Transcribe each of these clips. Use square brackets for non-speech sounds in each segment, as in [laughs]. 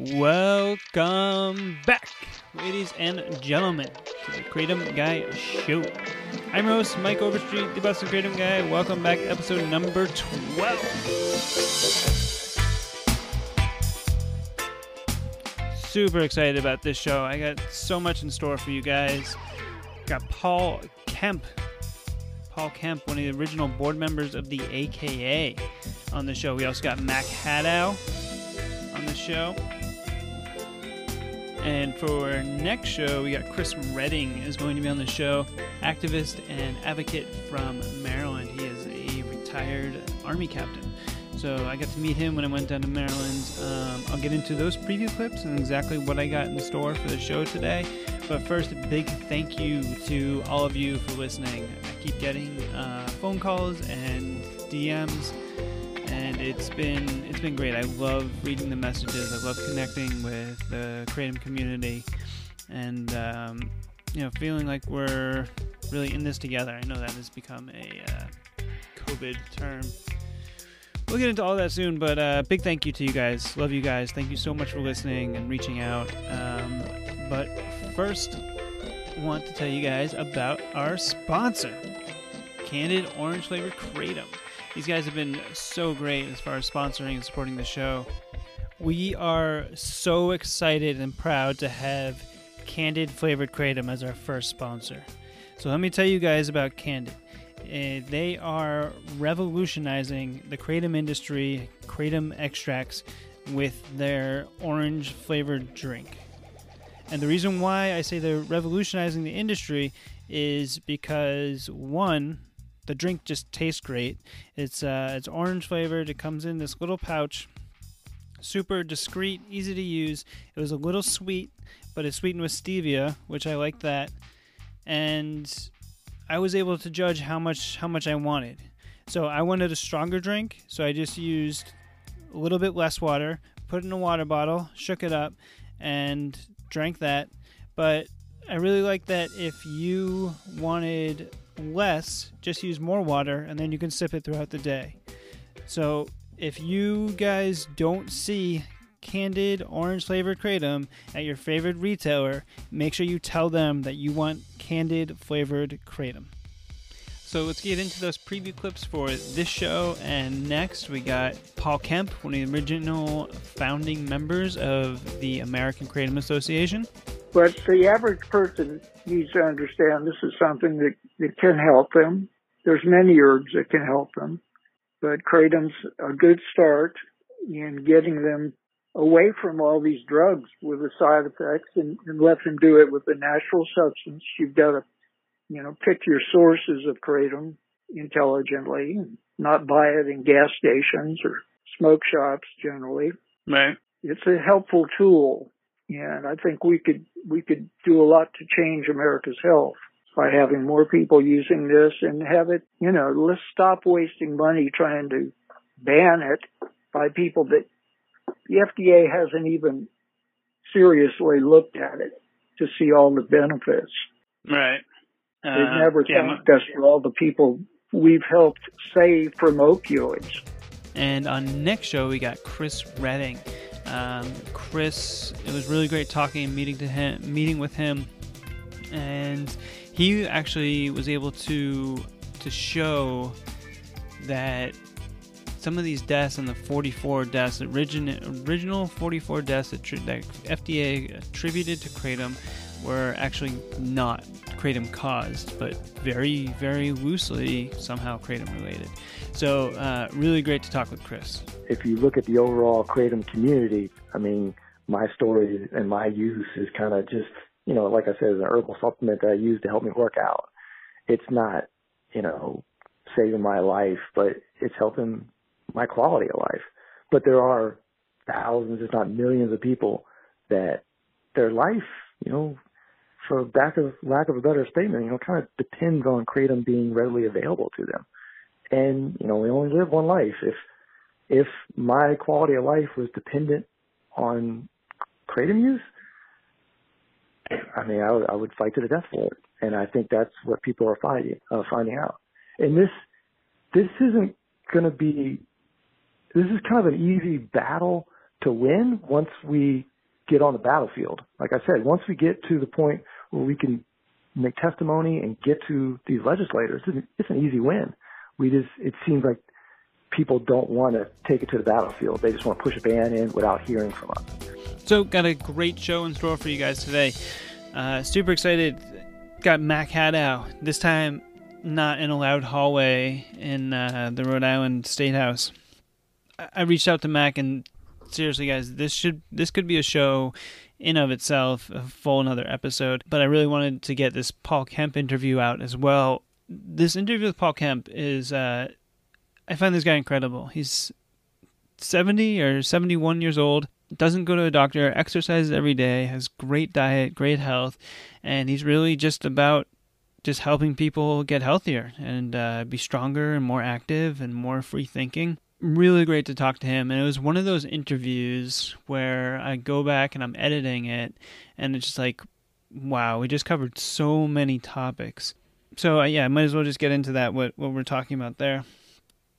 Welcome back, ladies and gentlemen, to the Kratom Guy Show. I'm host, Mike Overstreet, the Boston Kratom Guy. Welcome back, episode number 12. Super excited about this show. I got so much in store for you guys. Got Paul Kemp. Paul Kemp, one of the original board members of the AKA, on the show. We also got Mac Haddow on the show. And for next show, we got Chris Redding is going to be on the show, activist and advocate from Maryland. He is a retired Army captain. So I got to meet him when I went down to Maryland. Um, I'll get into those preview clips and exactly what I got in store for the show today. But first, a big thank you to all of you for listening. I keep getting uh, phone calls and DMs it's been it's been great. I love reading the messages. I love connecting with the Kratom community, and um, you know, feeling like we're really in this together. I know that has become a uh, COVID term. We'll get into all that soon, but uh, big thank you to you guys. Love you guys. Thank you so much for listening and reaching out. Um, but first, I want to tell you guys about our sponsor, Candid Orange Flavored Kratom. These guys have been so great as far as sponsoring and supporting the show. We are so excited and proud to have Candid Flavored Kratom as our first sponsor. So let me tell you guys about Candid. Uh, they are revolutionizing the kratom industry, kratom extracts, with their orange flavored drink. And the reason why I say they're revolutionizing the industry is because one, the drink just tastes great. It's uh, it's orange flavored. It comes in this little pouch, super discreet, easy to use. It was a little sweet, but it's sweetened with stevia, which I like that. And I was able to judge how much how much I wanted. So I wanted a stronger drink, so I just used a little bit less water, put it in a water bottle, shook it up, and drank that. But I really like that if you wanted less, just use more water and then you can sip it throughout the day. So if you guys don't see Candid Orange Flavored Kratom at your favorite retailer, make sure you tell them that you want Candid Flavored Kratom. So let's get into those preview clips for this show. And next, we got Paul Kemp, one of the original founding members of the American Kratom Association. But the average person needs to understand this is something that, that can help them. There's many herbs that can help them, but kratom's a good start in getting them away from all these drugs with the side effects and, and let them do it with a natural substance. You've got to, you know, pick your sources of kratom intelligently and not buy it in gas stations or smoke shops generally. Right. It's a helpful tool and I think we could we could do a lot to change America's health by having more people using this and have it, you know, let's stop wasting money trying to ban it by people that the FDA hasn't even seriously looked at it to see all the benefits. Right. Uh, They've never yeah, thanked us for all the people we've helped save from opioids. And on next show, we got Chris Redding. Um, Chris, it was really great talking and meeting to him, meeting with him, and he actually was able to to show that some of these deaths and the 44 deaths, original original 44 deaths that, that FDA attributed to kratom, were actually not kratom caused, but very, very loosely somehow kratom related. So, uh, really great to talk with Chris. If you look at the overall kratom community, I mean, my story and my use is kind of just, you know, like I said, an herbal supplement that I use to help me work out. It's not, you know, saving my life, but it's helping my quality of life. But there are thousands, if not millions of people that their life, you know, for lack of lack of a better statement, you know, kind of depends on kratom being readily available to them. And you know, we only live one life. If if my quality of life was dependent on kratom use, I mean, I would, would fight to the death for it. And I think that's what people are finding uh, finding out. And this this isn't going to be this is kind of an easy battle to win once we get on the battlefield. Like I said, once we get to the point where we can make testimony and get to these legislators, it's an easy win. We just, it seems like people don't want to take it to the battlefield. They just want to push a ban in without hearing from us. So, got a great show in store for you guys today. Uh, super excited. Got Mac Haddow. This time, not in a loud hallway in uh, the Rhode Island State House. I reached out to Mac and seriously, guys, this should this could be a show in of itself, a full another episode. But I really wanted to get this Paul Kemp interview out as well. This interview with Paul Kemp is, uh, I find this guy incredible. He's 70 or 71 years old, doesn't go to a doctor, exercises every day, has great diet, great health, and he's really just about just helping people get healthier and uh, be stronger and more active and more free thinking really great to talk to him. And it was one of those interviews where I go back and I'm editing it, and it's just like, wow, we just covered so many topics. So uh, yeah, I might as well just get into that. What what we're talking about there.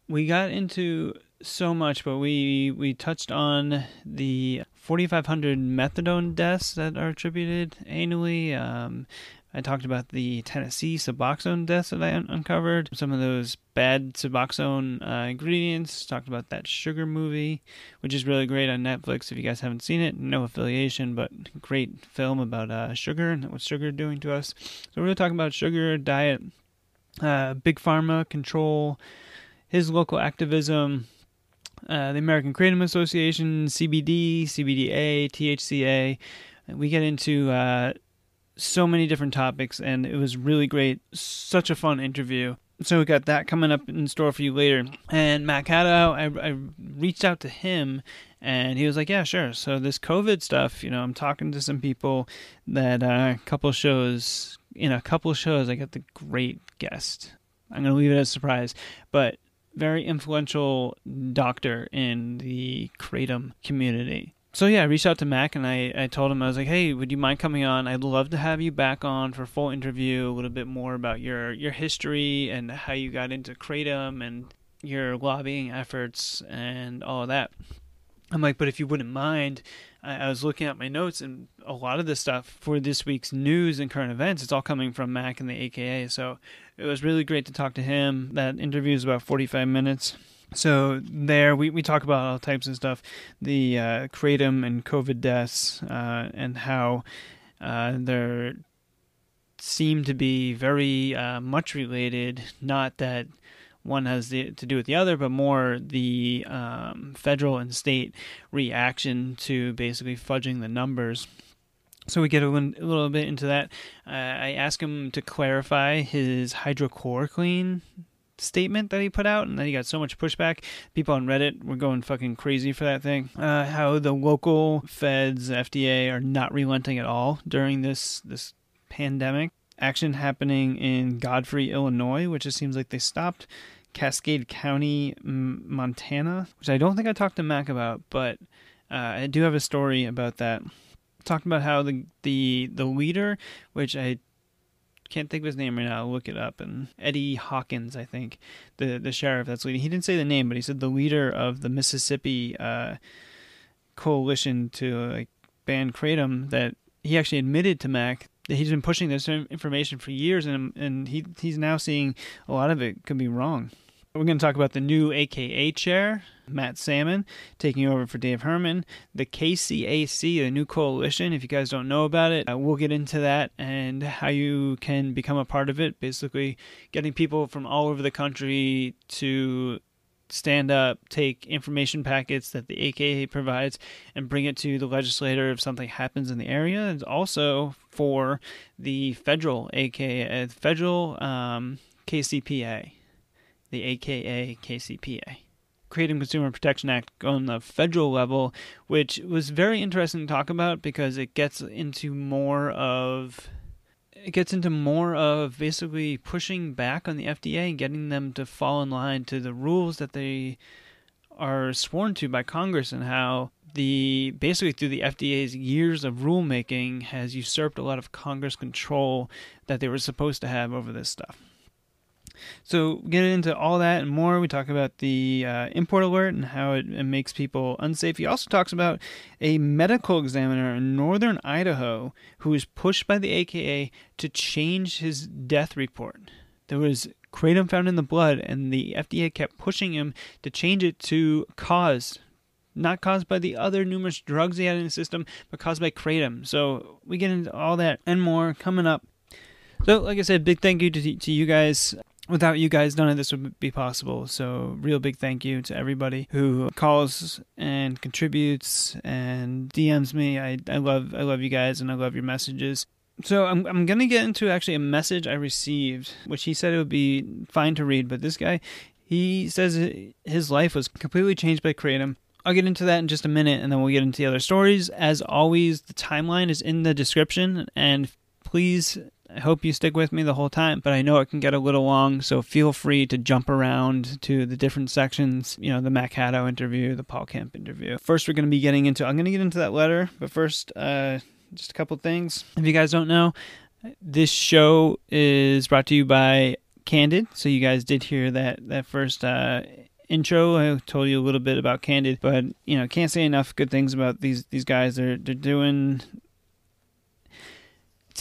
We got into so much, but we we touched on the 4,500 methadone deaths that are attributed annually. Um, I talked about the Tennessee Suboxone deaths that I un- uncovered, some of those bad Suboxone uh, ingredients. Talked about that sugar movie, which is really great on Netflix. If you guys haven't seen it, no affiliation, but great film about uh, sugar and what sugar doing to us. So we're really talking about sugar, diet, uh, big pharma control, his local activism, uh, the American Kratom Association, CBD, CBDA, THCA. We get into uh, so many different topics, and it was really great. Such a fun interview. So we got that coming up in store for you later. And Mac Haddow, I, I reached out to him, and he was like, "Yeah, sure." So this COVID stuff, you know, I'm talking to some people that uh, a couple shows in a couple shows, I got the great guest. I'm gonna leave it as a surprise, but very influential doctor in the kratom community so yeah, I reached out to Mac and I, I told him I was like, hey, would you mind coming on? I'd love to have you back on for a full interview, a little bit more about your your history and how you got into kratom and your lobbying efforts and all of that. I'm like, but if you wouldn't mind, I, I was looking at my notes and a lot of this stuff for this week's news and current events, it's all coming from Mac and the AKA. So it was really great to talk to him. That interview is about 45 minutes so there we, we talk about all types of stuff the uh, kratom and covid deaths uh, and how uh, there seem to be very uh, much related not that one has the, to do with the other but more the um, federal and state reaction to basically fudging the numbers so we get a, little bit into that. Uh, I ask him to clarify his hydrochloroquine statement that he put out, and then he got so much pushback. People on Reddit were going fucking crazy for that thing. Uh, how the local feds, FDA, are not relenting at all during this this pandemic. Action happening in Godfrey, Illinois, which it seems like they stopped. Cascade County, Montana, which I don't think I talked to Mac about, but uh, I do have a story about that. Talked about how the the the leader, which I can't think of his name right now. I'll look it up. And Eddie Hawkins, I think, the the sheriff that's leading. He didn't say the name, but he said the leader of the Mississippi uh, coalition to like ban kratom. That he actually admitted to Mac that he's been pushing this information for years, and and he he's now seeing a lot of it could be wrong. We're going to talk about the new AKA chair, Matt Salmon, taking over for Dave Herman. The KCAC, the new coalition, if you guys don't know about it, uh, we'll get into that and how you can become a part of it. Basically, getting people from all over the country to stand up, take information packets that the AKA provides, and bring it to the legislator if something happens in the area. And also for the federal AKA, uh, federal um, KCPA the AKA KCPA. Kratom Consumer Protection Act on the federal level, which was very interesting to talk about because it gets into more of it gets into more of basically pushing back on the FDA and getting them to fall in line to the rules that they are sworn to by Congress and how the basically through the FDA's years of rulemaking has usurped a lot of Congress control that they were supposed to have over this stuff. So, get into all that and more. We talk about the uh, import alert and how it, it, makes people unsafe. He also talks about a medical examiner in northern Idaho who was pushed by the AKA to change his death report. There was kratom found in the blood, and the FDA kept pushing him to change it to caused not caused by the other numerous drugs he had in his system, but caused by kratom. So we get into all that and more coming up. So, like I said, big thank you to, to you guys. Without you guys, none of this would be possible. So, real big thank you to everybody who calls and contributes and DMs me. I, I love I love you guys and I love your messages. So I'm I'm gonna get into actually a message I received, which he said it would be fine to read, but this guy, he says his life was completely changed by kratom. I'll get into that in just a minute and then we'll get into the other stories. As always, the timeline is in the description and please I hope you stick with me the whole time, but I know it can get a little long, so feel free to jump around to the different sections, you know, the Mac Haddow interview, the Paul Kemp interview. First, we're going to be getting into, I'm going to get into that letter, but first, uh, just a couple things. If you guys don't know, this show is brought to you by Candid. So you guys did hear that that first uh, intro. I told you a little bit about Candid, but you know, can't say enough good things about these these guys. They're they're doing.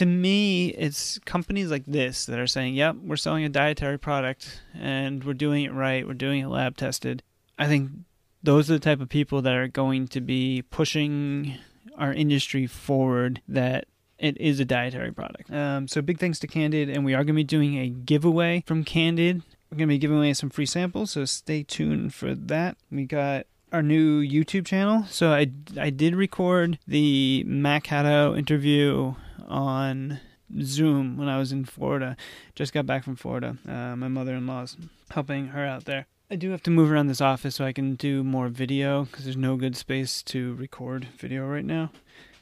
To me, it's companies like this that are saying, "Yep, we're selling a dietary product, and we're doing it right. We're doing it lab tested." I think those are the type of people that are going to be pushing our industry forward. That it is a dietary product. Um, so big thanks to Candid, and we are going to be doing a giveaway from Candid we're going to be giving away some free samples, so stay tuned for that. We got our new YouTube channel. So I, I did record the Mac Haddow interview on Zoom when I was in Florida. Just got back from Florida. Uh, my mother in law's helping her out there. I do have to move around this office so I can do more video because there's no good space to record video right now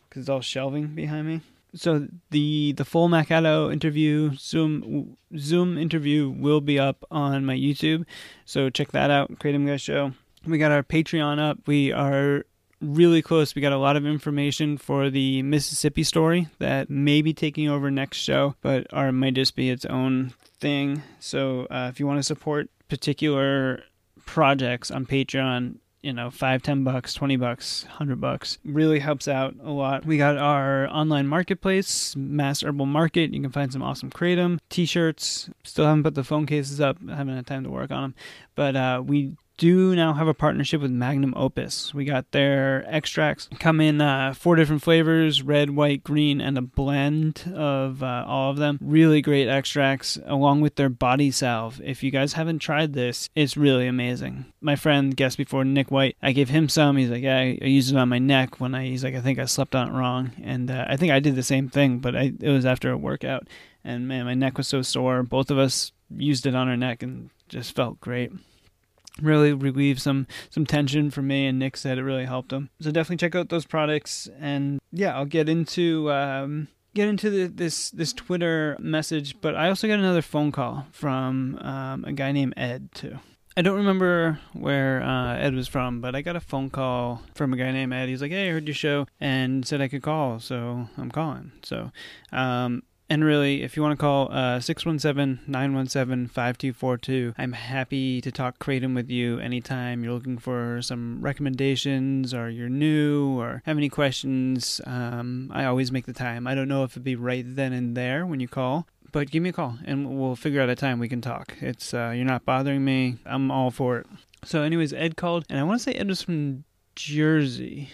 because it's all shelving behind me so the the full Mac Haddow interview Zoom Zoom interview will be up on my YouTube, so check that out. Kratom Guy Show. We got our Patreon up. We are really close. We got a lot of information for the Mississippi story that may be taking over next show, but or might just be its own thing. So uh, if you want to support particular projects on Patreon, you know, five, ten bucks, twenty bucks, hundred bucks. Really helps out a lot. We got our online marketplace, Mass Herbal Market. You can find some awesome kratom t-shirts. Still haven't put the phone cases up. I haven't had time to work on them, but uh, we do now have a partnership with Magnum Opus. We got their extracts come in uh, four different flavors red, white, green, and a blend of uh, all of them. Really great extracts, along with their body salve. If you guys haven't tried this, it's really amazing. My friend, guest before, Nick White, I gave him some. He's like, Yeah, I, used it on my neck when I, he's like, I think I slept on it wrong. And uh, I think I did the same thing, but I, it was after a workout. And man, my neck was so sore. Both of us used it on our neck and just felt great really relieved some some tension for me and nick said it really helped him so definitely check out those products and yeah i'll get into um, get into the, this this twitter message but i also got another phone call from um, a guy named ed too I don't remember where uh, Ed was from, but I got a phone call from a guy named Ed. He's like, "Hey, I heard your show and said I could call, so I'm calling." So, um, and really, if you want to call uh, 617 917 5242, I'm happy to talk Kratom with you anytime you're looking for some recommendations or you're new or have any questions. Um, I always make the time. I don't know if it'd be right then and there when you call, but give me a call and we'll figure out a time we can talk. It's uh, You're not bothering me. I'm all for it. So, anyways, Ed called, and I want to say Ed was from Jersey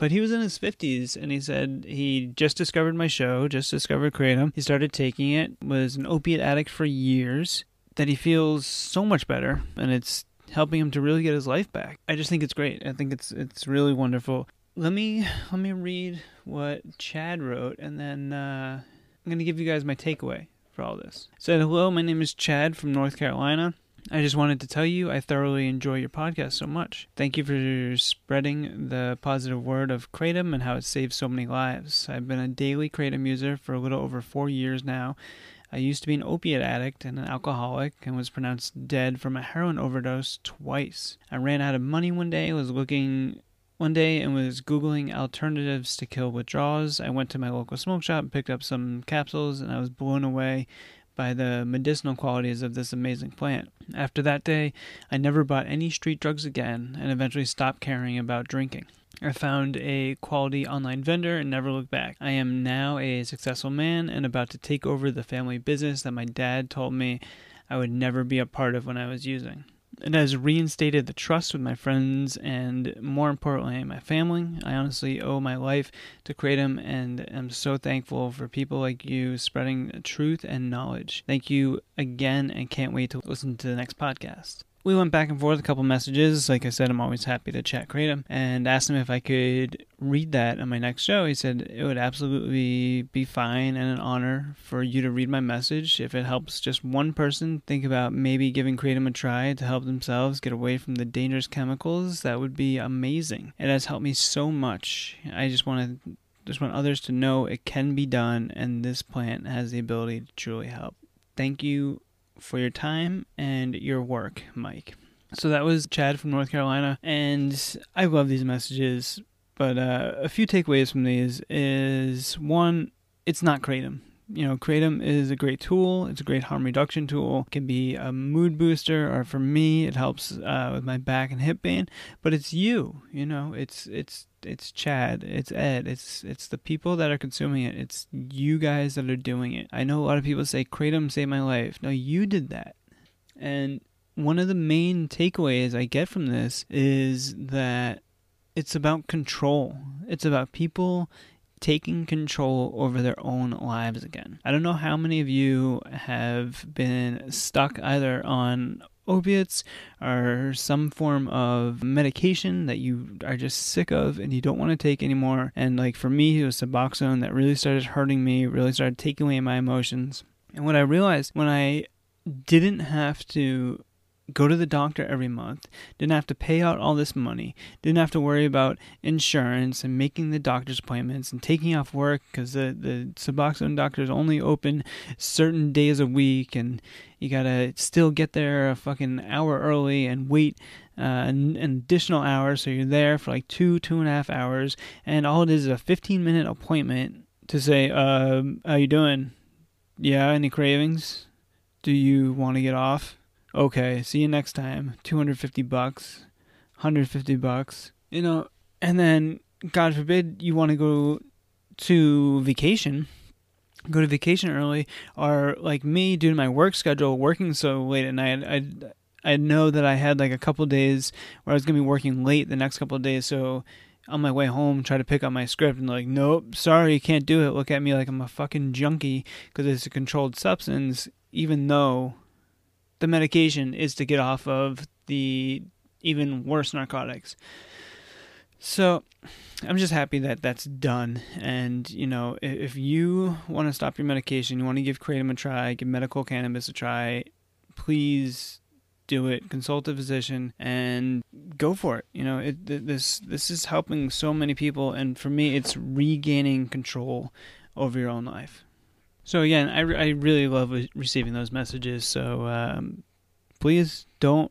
but he was in his 50s and he said he just discovered my show, just discovered Kratom. He started taking it, was an opiate addict for years, that he feels so much better and it's helping him to really get his life back. I just think it's great. I think it's it's really wonderful. Let me let me read what Chad wrote and then uh, I'm going to give you guys my takeaway for all this. Said hello, my name is Chad from North Carolina. I just wanted to tell you I thoroughly enjoy your podcast so much. Thank you for spreading the positive word of Kratom and how it saves so many lives. I've been a daily Kratom user for a little over four years now. I used to be an opiate addict and an alcoholic and was pronounced dead from a heroin overdose twice. I ran out of money one day, was looking one day and was Googling alternatives to kill withdrawals. I went to my local smoke shop, picked up some capsules, and I was blown away by the medicinal qualities of this amazing plant. After that day, I never bought any street drugs again and eventually stopped caring about drinking. I found a quality online vendor and never looked back. I am now a successful man and about to take over the family business that my dad told me I would never be a part of when I was using. It has reinstated the trust with my friends and, more importantly, my family. I honestly owe my life to Kratom and am so thankful for people like you spreading truth and knowledge. Thank you again and can't wait to listen to the next podcast we went back and forth a couple messages. Like I said, I'm always happy to chat Kratom and asked him if I could read that on my next show. He said it would absolutely be fine and an honor for you to read my message. If it helps just one person think about maybe giving Kratom a try to help themselves get away from the dangerous chemicals, that would be amazing. It has helped me so much. I just want to just want others to know it can be done and this plant has the ability to truly help. Thank you for your time and your work, Mike. So that was Chad from North Carolina, and I love these messages. But uh, a few takeaways from these is one, it's not kratom. You know, kratom is a great tool. It's a great harm reduction tool. It can be a mood booster, or for me, it helps uh, with my back and hip pain. But it's you. You know, it's it's it's Chad, it's Ed, it's it's the people that are consuming it. It's you guys that are doing it. I know a lot of people say kratom saved my life. No, you did that. And one of the main takeaways I get from this is that it's about control. It's about people taking control over their own lives again. I don't know how many of you have been stuck either on opiates or some form of medication that you are just sick of and you don't want to take anymore. And like for me, it was Suboxone that really started hurting me, really started taking away my emotions. And what I realized when I didn't have to go to the doctor every month, didn't have to pay out all this money, didn't have to worry about insurance and making the doctor's appointments and taking off work because the, the Suboxone doctors only open certain days a week and you gotta still get there a fucking hour early and wait uh, an, an additional hour so you're there for like two, two and a half hours and all it is is a 15 minute appointment to say, uh, how you doing? Yeah, any cravings? Do you want to get off? Okay, see you next time. 250 bucks, 150 bucks, you know, and then God forbid you want to go to vacation, go to vacation early, or like me doing my work schedule, working so late at night, I I know that I had like a couple days where I was gonna be working late the next couple days, so on my way home try to pick up my script and like nope sorry you can't do it. Look at me like i'm a fucking junkie because it's a controlled substance even though the medication is to get off of the even worse narcotics. So I'm just happy that that's done. And, you know, if you want to stop your medication, you want to give Kratom a try, give medical cannabis a try, please do it. Consult a physician and go for it. You know, it, this this is helping so many people, and for me, it's regaining control over your own life. So again, I, I really love receiving those messages. So um, please don't.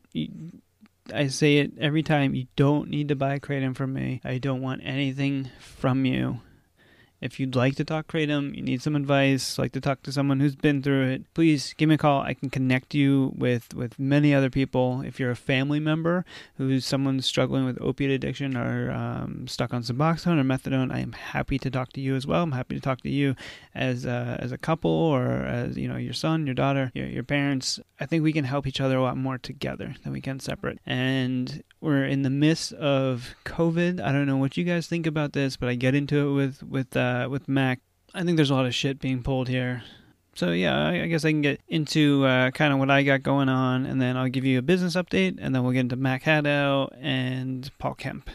I say it every time. You don't need to buy kratom from me. I don't want anything from you. If you'd like to talk Kratom, you need some advice, like to talk to someone who's been through it, please give me a call. I can connect you with, with many other people. If you're a family member who's someone struggling with opiate addiction or um, stuck on Suboxone or methadone, I am happy to talk to you as well. I'm happy to talk to you as a, as a couple or as you know your son, your daughter, your, your parents. I think we can help each other a lot more together than we can separate. And we're in the midst of COVID. I don't know what you guys think about this, but I get into it with with uh, with Mac. I think there's a lot of shit being pulled here. So yeah, I, I guess I can get into uh, kind of what I got going on, and then I'll give you a business update, and then we'll get into Mac Haddow and Paul Kemp.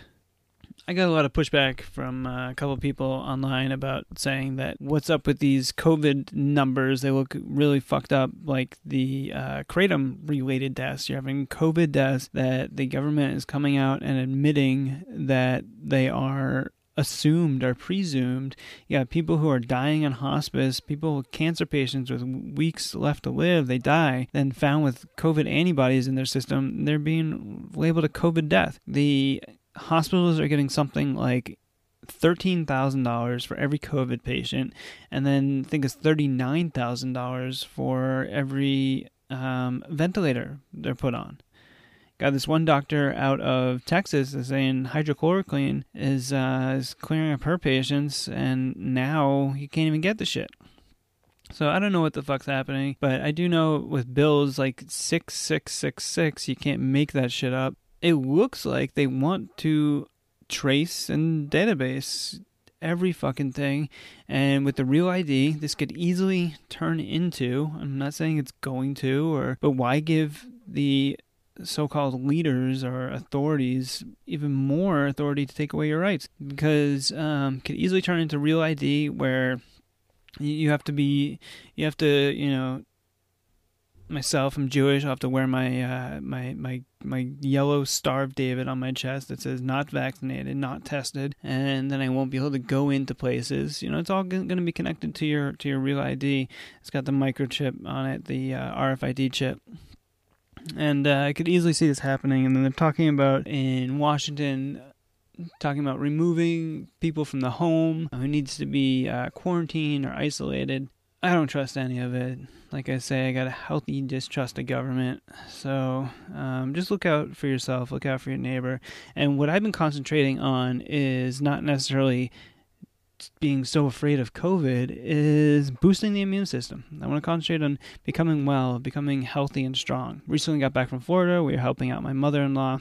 I got a lot of pushback from uh, a couple people online about saying that what's up with these COVID numbers? They look really fucked up, like the uh, kratom related deaths. You're having COVID deaths that the government is coming out and admitting that they are assumed or presumed. Got people who are dying in hospice, people cancer patients with weeks left to live, they die, then found with COVID antibodies in their system, they're being labeled a COVID death. The hospitals are getting something like $13,000 for every COVID patient, and then I think it's $39,000 for every um, ventilator they're put on. Got this one doctor out of Texas is saying hydrochloroquine is uh, is clearing up her patients, and now you can't even get the shit. So I don't know what the fuck's happening, but I do know with bills like six six six six, you can't make that shit up. It looks like they want to trace and database every fucking thing. And with the real ID, this could easily turn into I'm not saying it's going to or but why give the so-called leaders or authorities even more authority to take away your rights. Because um could easily turn into real ID where you have to be you have to you know myself i'm jewish i have to wear my uh, my my my yellow star of david on my chest that says not vaccinated not tested and then i won't be able to go into places. You know it's all going to be connected to your to your real id it's got the microchip on it the uh, rfid chip and uh, i could easily see this happening and then they're talking about in washington talking about removing people from the home who needs to be uh, quarantined or isolated. I don't trust any of it. Like I say, I got a healthy distrust of government. So um, just look out for yourself, look out for your neighbor. And what I've been concentrating on is not necessarily being so afraid of COVID, is boosting the immune system. I want to concentrate on becoming well, becoming healthy and strong. Recently got back from Florida. We were helping out my mother in law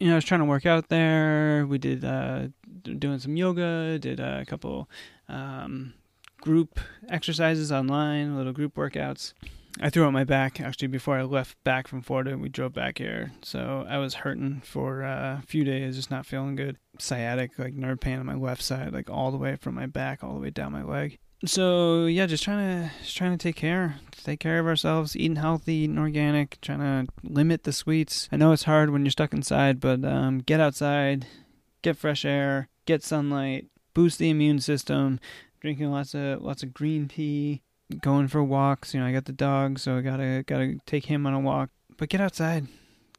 you know, I was trying to work out there. We did uh, doing some yoga, did a couple um, group exercises online, little group workouts. I threw out my back actually before I left back from Florida. We drove back here, so I was hurting for uh, a few days, just not feeling good. Sciatic, like nerve pain on my left side, like all the way from my back all the way down my leg so yeah, just trying to just trying to take care, take care of ourselves, eating healthy, eating organic, trying to limit the sweets. I know it's hard when you're stuck inside, but um, get outside, get fresh air, get sunlight, boost the immune system. Drinking lots of lots of green tea, going for walks. You know, I got the dog, so I gotta gotta take him on a walk. But get outside,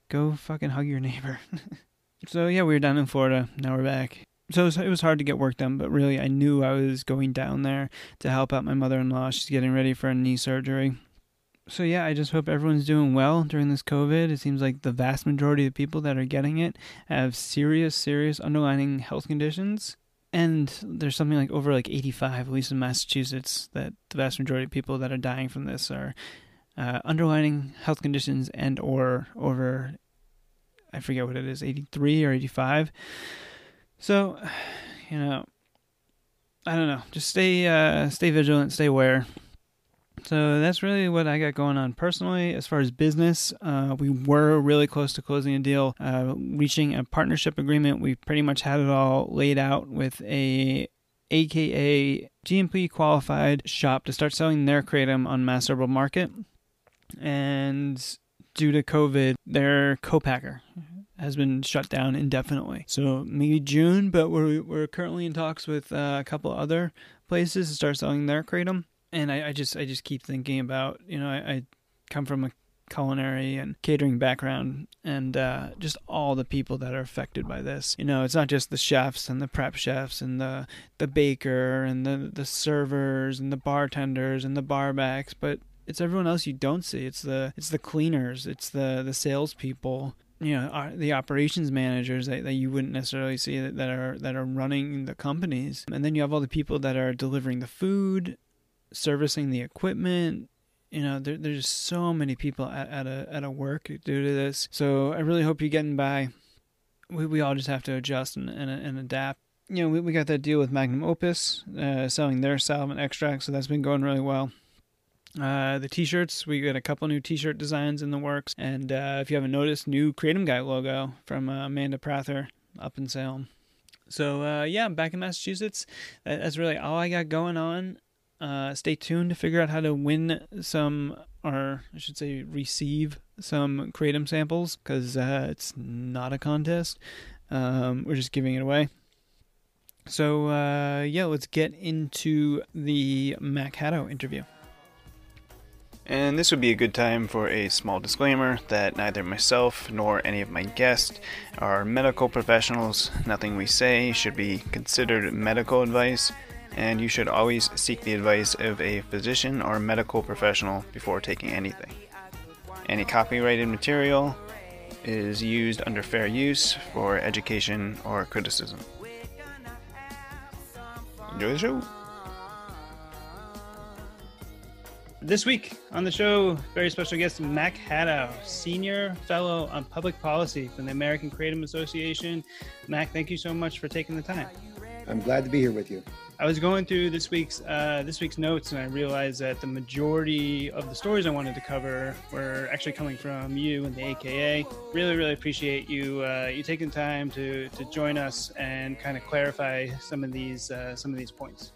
go fucking hug your neighbor. [laughs] so yeah, we were down in Florida. Now we're back so it was, it was, hard to get work done, but really I knew I was going down there to help out my mother-in-law. She's getting ready for a knee surgery. So yeah, I just hope everyone's doing well during this COVID. It seems like the vast majority of people that are getting it have serious, serious underlying health conditions. And there's something like over like 85, at least in Massachusetts, that the vast majority of people that are dying from this are uh, underlying health conditions and or over, I forget what it is, 83 or 85. So, [sighs] you know, I don't know. Just stay uh, stay vigilant, stay aware. So that's really what I got going on personally. As far as business, uh, we were really close to closing a deal, uh, reaching a partnership agreement. We pretty much had it all laid out with a AKA GMP qualified shop to start selling their kratom on Mass Herbal Market. And due to COVID, their co-packer has been shut down indefinitely. So maybe June, but we're we're currently in talks with uh, a couple other places to start selling their kratom. And I, I just I just keep thinking about you know I, I come from a culinary and catering background and uh, just all the people that are affected by this. You know, it's not just the chefs and the prep chefs and the the baker and the the servers and the bartenders and the barbacks, but it's everyone else you don't see. It's the it's the cleaners, it's the the salespeople, you know the operations managers that, that you wouldn't necessarily see that, that are that are running the companies and then you have all the people that are delivering the food servicing the equipment you know there, there's so many people at, at a at a work due to this so i really hope you're getting by we, we all just have to adjust and, and, and adapt you know we, we got that deal with magnum opus uh, selling their solvent extract so that's been going really well uh, the t-shirts, we got a couple new t-shirt designs in the works, and uh, if you haven't noticed, new Kratom Guy logo from uh, Amanda Prather up in Salem. So uh, yeah, back in Massachusetts. That's really all I got going on. Uh, stay tuned to figure out how to win some, or I should say, receive some kratom samples because uh, it's not a contest. Um, we're just giving it away. So uh, yeah, let's get into the Mac Haddow interview. And this would be a good time for a small disclaimer that neither myself nor any of my guests are medical professionals. Nothing we say should be considered medical advice, and you should always seek the advice of a physician or medical professional before taking anything. Any copyrighted material is used under fair use for education or criticism. Enjoy the show! This week on the show, very special guest Mac Haddow, Senior Fellow on Public Policy from the American Kratom Association. Mac, thank you so much for taking the time. I'm glad to be here with you. I was going through this week's uh, this week's notes, and I realized that the majority of the stories I wanted to cover were actually coming from you and the AKA. Really, really appreciate you uh, you taking time to to join us and kind of clarify some of these uh, some of these points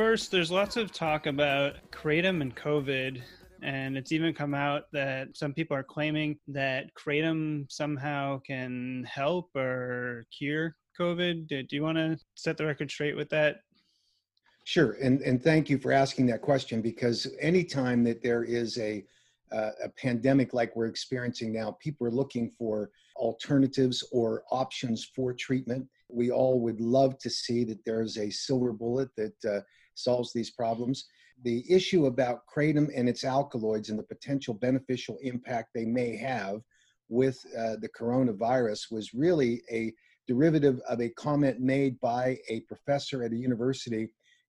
first, there's lots of talk about kratom and COVID, and it's even come out that some people are claiming that kratom somehow can help or cure COVID. Do, do you want to set the record straight with that? Sure, and and thank you for asking that question because anytime that there is a uh, a pandemic like we're experiencing now, people are looking for alternatives or options for treatment. We all would love to see that there's a silver bullet that uh, solves these problems. The issue about kratom and its alkaloids and the potential beneficial impact they may have with uh, the coronavirus was really a derivative of a comment made by a professor at a university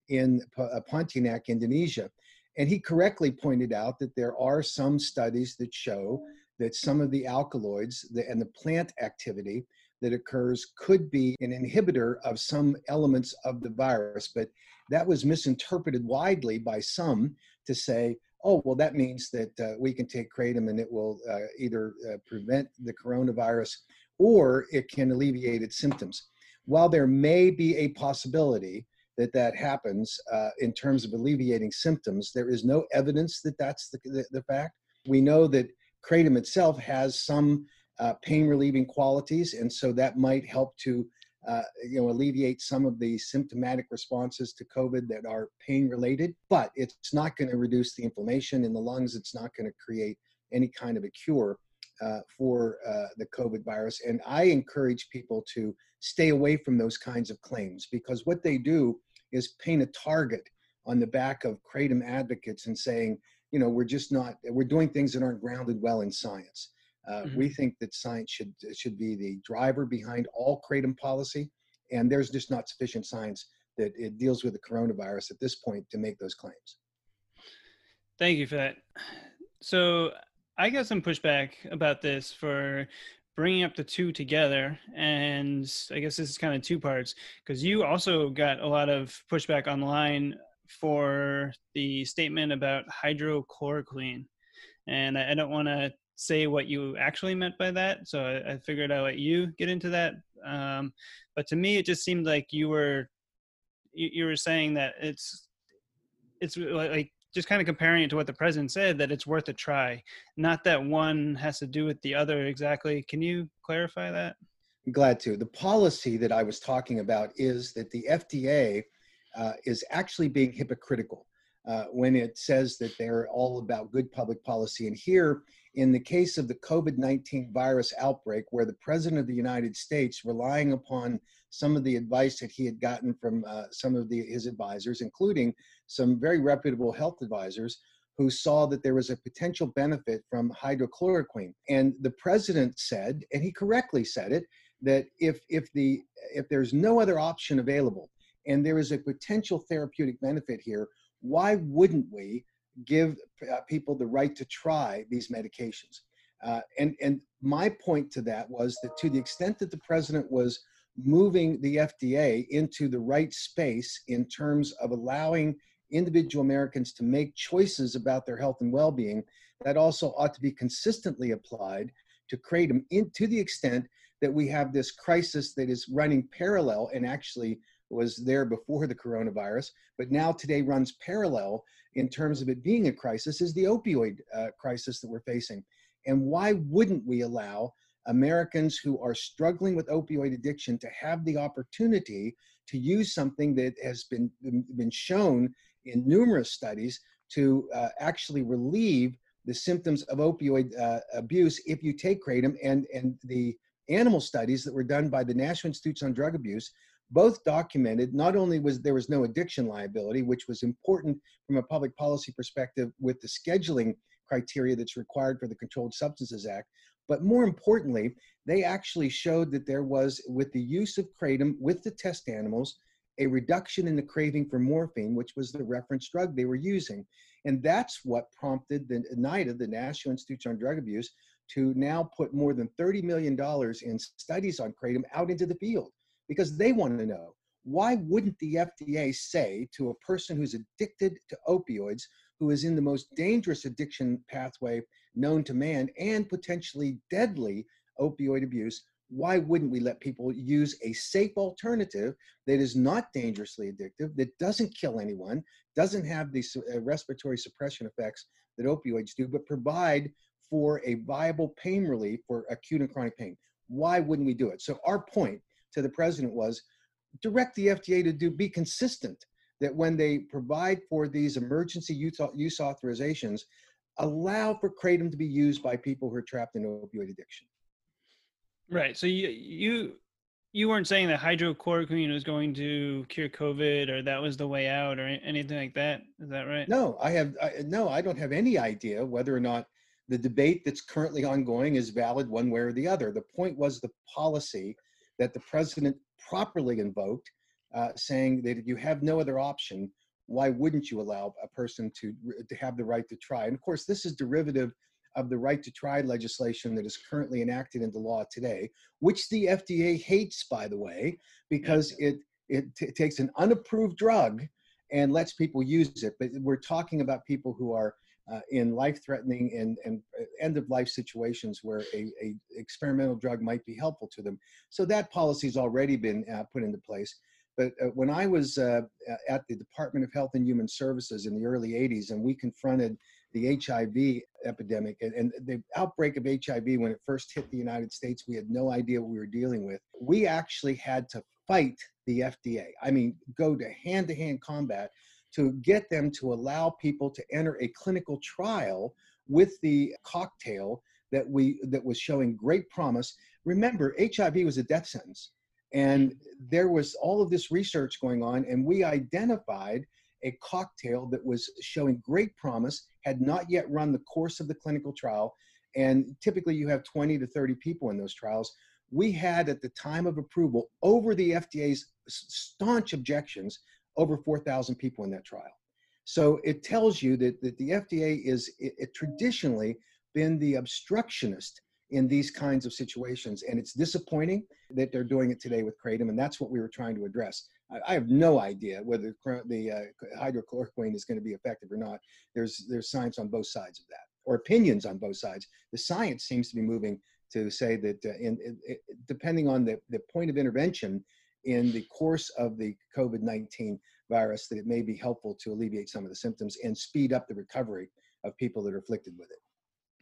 in uh, Pontianak, Indonesia. And he correctly pointed out that there are some studies that show that some of the alkaloids and the plant activity that occurs could be an inhibitor of some elements of the virus. But that was misinterpreted widely by some to say, oh, well, that means that uh, we can take kratom and it will uh, either uh, prevent the coronavirus or it can alleviate its symptoms. While there may be a possibility that that happens uh, in terms of alleviating symptoms, there is no evidence that that's the, the, the fact. We know that kratom itself has some uh, pain relieving qualities, and so that might help to uh, you know, alleviate some of the symptomatic responses to COVID that are pain related, but it's not going to reduce the inflammation in the lungs. It's not going to create any kind of a cure uh, for uh, the COVID virus. And I encourage people to stay away from those kinds of claims because what they do is paint a target on the back of kratom advocates and saying, you know, we're just not, we're doing things that aren't grounded well in science. Uh, mm-hmm. We think that science should should be the driver behind all kratom policy, and there's just not sufficient science that it deals with the coronavirus at this point to make those claims. Thank you for that. So I got some pushback about this for bringing up the two together, and I guess this is kind of two parts because you also got a lot of pushback online for the statement about hydrochloroquine and I, don't want to say what you actually meant by that. So I, figured I'd let you get into that. Um, but to me, it just seemed like you were you, you were saying that it's it's like just kind of comparing it to what the president said that it's worth a try. Not that one has to do with the other exactly. Can you clarify that? Glad to. The policy that i was talking about is that the fda uh, is actually being hypocritical uh, when it says that they're all about good public policy. And here in the case of the COVID 19 virus outbreak, where the President of the United States, relying upon some of the advice that he had gotten from uh, some of the, his advisors, including some very reputable health advisors, who saw that there was a potential benefit from hydrochloroquine. And the president said, and he correctly said it, that if, if, the, if there's no other option available and there is a potential therapeutic benefit here, why wouldn't we give uh, people the right to try these medications. Uh, and, and my point to that was that to the extent that the president was moving the FDA into the right space in terms of allowing individual Americans to make choices about their health and well being, that also ought to be consistently applied to kratom in, to the extent that we have this crisis that is running parallel and actually was there before the coronavirus, but now today runs parallel in terms of it being a crisis is the opioid uh, crisis that we're facing. And why wouldn't we allow Americans who are struggling with opioid addiction to have the opportunity to use something that has been, been shown in numerous studies to uh, actually relieve the symptoms of opioid uh, abuse if you take kratom and and the animal studies that were done by the National Institutes on Drug Abuse both documented not only was there was no addiction liability which was important from a public policy perspective with the scheduling criteria that's required for the Controlled Substances Act but more importantly they actually showed that there was with the use of kratom with the test animals a reduction in the craving for morphine which was the reference drug they were using. And that's what prompted the NIDA, the National Institutes on Drug Abuse, to now put more than $30 million in studies on kratom out into the field because they want to know why wouldn't the FDA say to a person who's addicted to opioids, who is in the most dangerous addiction pathway known to man and potentially deadly opioid abuse, why wouldn't we let people use a safe alternative that is not dangerously addictive, that doesn't kill anyone, doesn't have these uh, respiratory suppression effects that opioids do, but provide for a viable pain relief for acute and chronic pain? Why wouldn't we do it? So our point to the president was direct the FDA to do be consistent that when they provide for these emergency use, authorizations, allow for kratom to be used by people who are trapped in opioid addiction. Right. So you you you weren't saying that hydrochloroquine was going to cure COVID or that was the way out or anything like that. Is that right? No, I have I, no. I don't have any idea whether or not the debate that's currently ongoing is valid one way or the other. The point was the policy that the president properly invoked, uh, saying that if you have no other option, why wouldn't you allow a person to to have the right to try? And of course, this is derivative of the right to try legislation that is currently enacted into law today, which the FDA hates, by the way, because it it t- takes an unapproved drug and lets people use it. But we're talking about people who are uh, in life-threatening and, and uh, end-of-life situations where a, a, experimental drug might be helpful to them. So that policy has already been uh, put into place. But uh, when I was uh, at the Department of Health and Human Services in the early 80s, and we confronted the HIV epidemic and, and, the outbreak of HIV when it first hit the United States, we had no idea what we were dealing with. We actually had to fight the FDA. I mean, go to hand to hand combat to get them to allow people to enter a clinical trial with the cocktail that we that was showing great promise. Remember, HIV was a death sentence. And there was all of this research going on, and we identified a cocktail that was showing great promise, had not yet run the course of the clinical trial. And typically you have 20 to 30 people in those trials. We had at the time of approval, over the FDA's staunch objections, over 4,000 people in that trial. So it tells you that, that the FDA is it, it traditionally been the obstructionist in these kinds of situations. And it's disappointing that they're doing it today with Kratom. And that's what we were trying to address. I, have no idea whether the uh, hydrochloroquine is going to be effective or not. There's, there's science on both sides of that, or opinions on both sides. The science seems to be moving to say that uh, in, in, in, depending on the, the point of intervention in the course of the COVID-19 virus, that it may be helpful to alleviate some of the symptoms and speed up the recovery of people that are afflicted with it.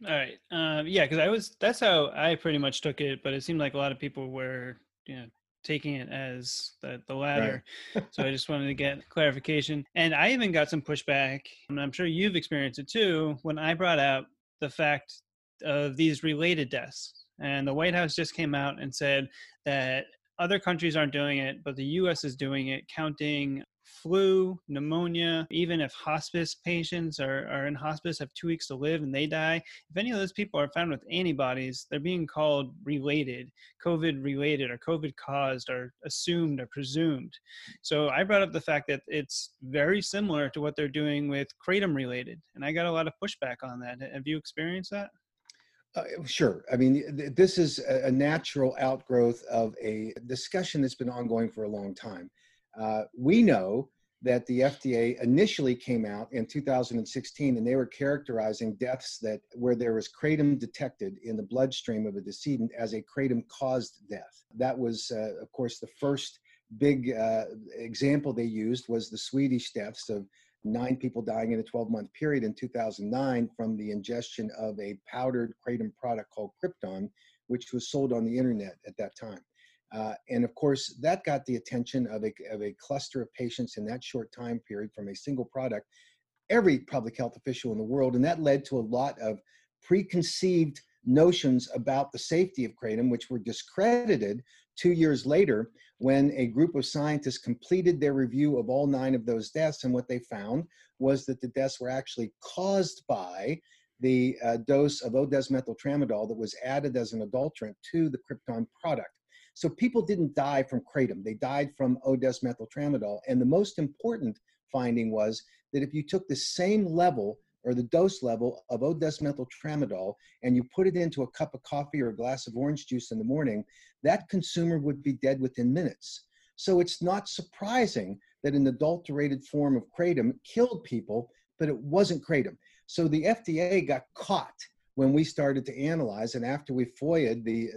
All right. Um, yeah, because I was that's how I pretty much took it, but it seemed like a lot of people were you know taking it as the, the latter. Right. [laughs] so I just wanted to get clarification. And I even got some pushback, and I'm sure you've experienced it too, when I brought out the fact of these related deaths. And the White House just came out and said that other countries aren't doing it, but the US is doing it, counting flu, pneumonia, even if hospice patients are, are in hospice, have two weeks to live and they die, if any of those people are found with antibodies, they're being called related, COVID related, or COVID caused, or assumed, or presumed. So I brought up the fact that it's very similar to what they're doing with Kratom related. And I got a lot of pushback on that. Have you experienced that? Uh, sure. I mean, th- this is a, natural outgrowth of a discussion that's been ongoing for a long time. Uh, we know that the FDA initially came out in 2016 and they were characterizing deaths that where there was kratom detected in the bloodstream of a decedent as a kratom caused death. That was, uh, of course, the first big uh, example they used was the Swedish deaths of nine people dying in a 12 month period in 2009 from the ingestion of a powdered kratom product called Krypton, which was sold on the internet at that time. Uh, and of course, that got the attention of a, of a cluster of patients in that short time period from a single product. every public health official in the world. And that led to a lot of preconceived notions about the safety of kratom, which were discredited two years later when a group of scientists completed their review of all nine of those deaths. And what they found was that the deaths were actually caused by the uh, dose of O-desmethyltramadol that was added as an adulterant to the Krypton product. So people didn't die from kratom, they died from O-desmethyltramadol. And the most important finding was that if you took the same level or the dose level of O-desmethyltramadol and you put it into a cup of coffee or a glass of orange juice in the morning, that consumer would be dead within minutes. So it's not surprising that an adulterated form of kratom killed people, but it wasn't kratom. So the FDA got caught when we started to analyze, and after we FOIA'd the,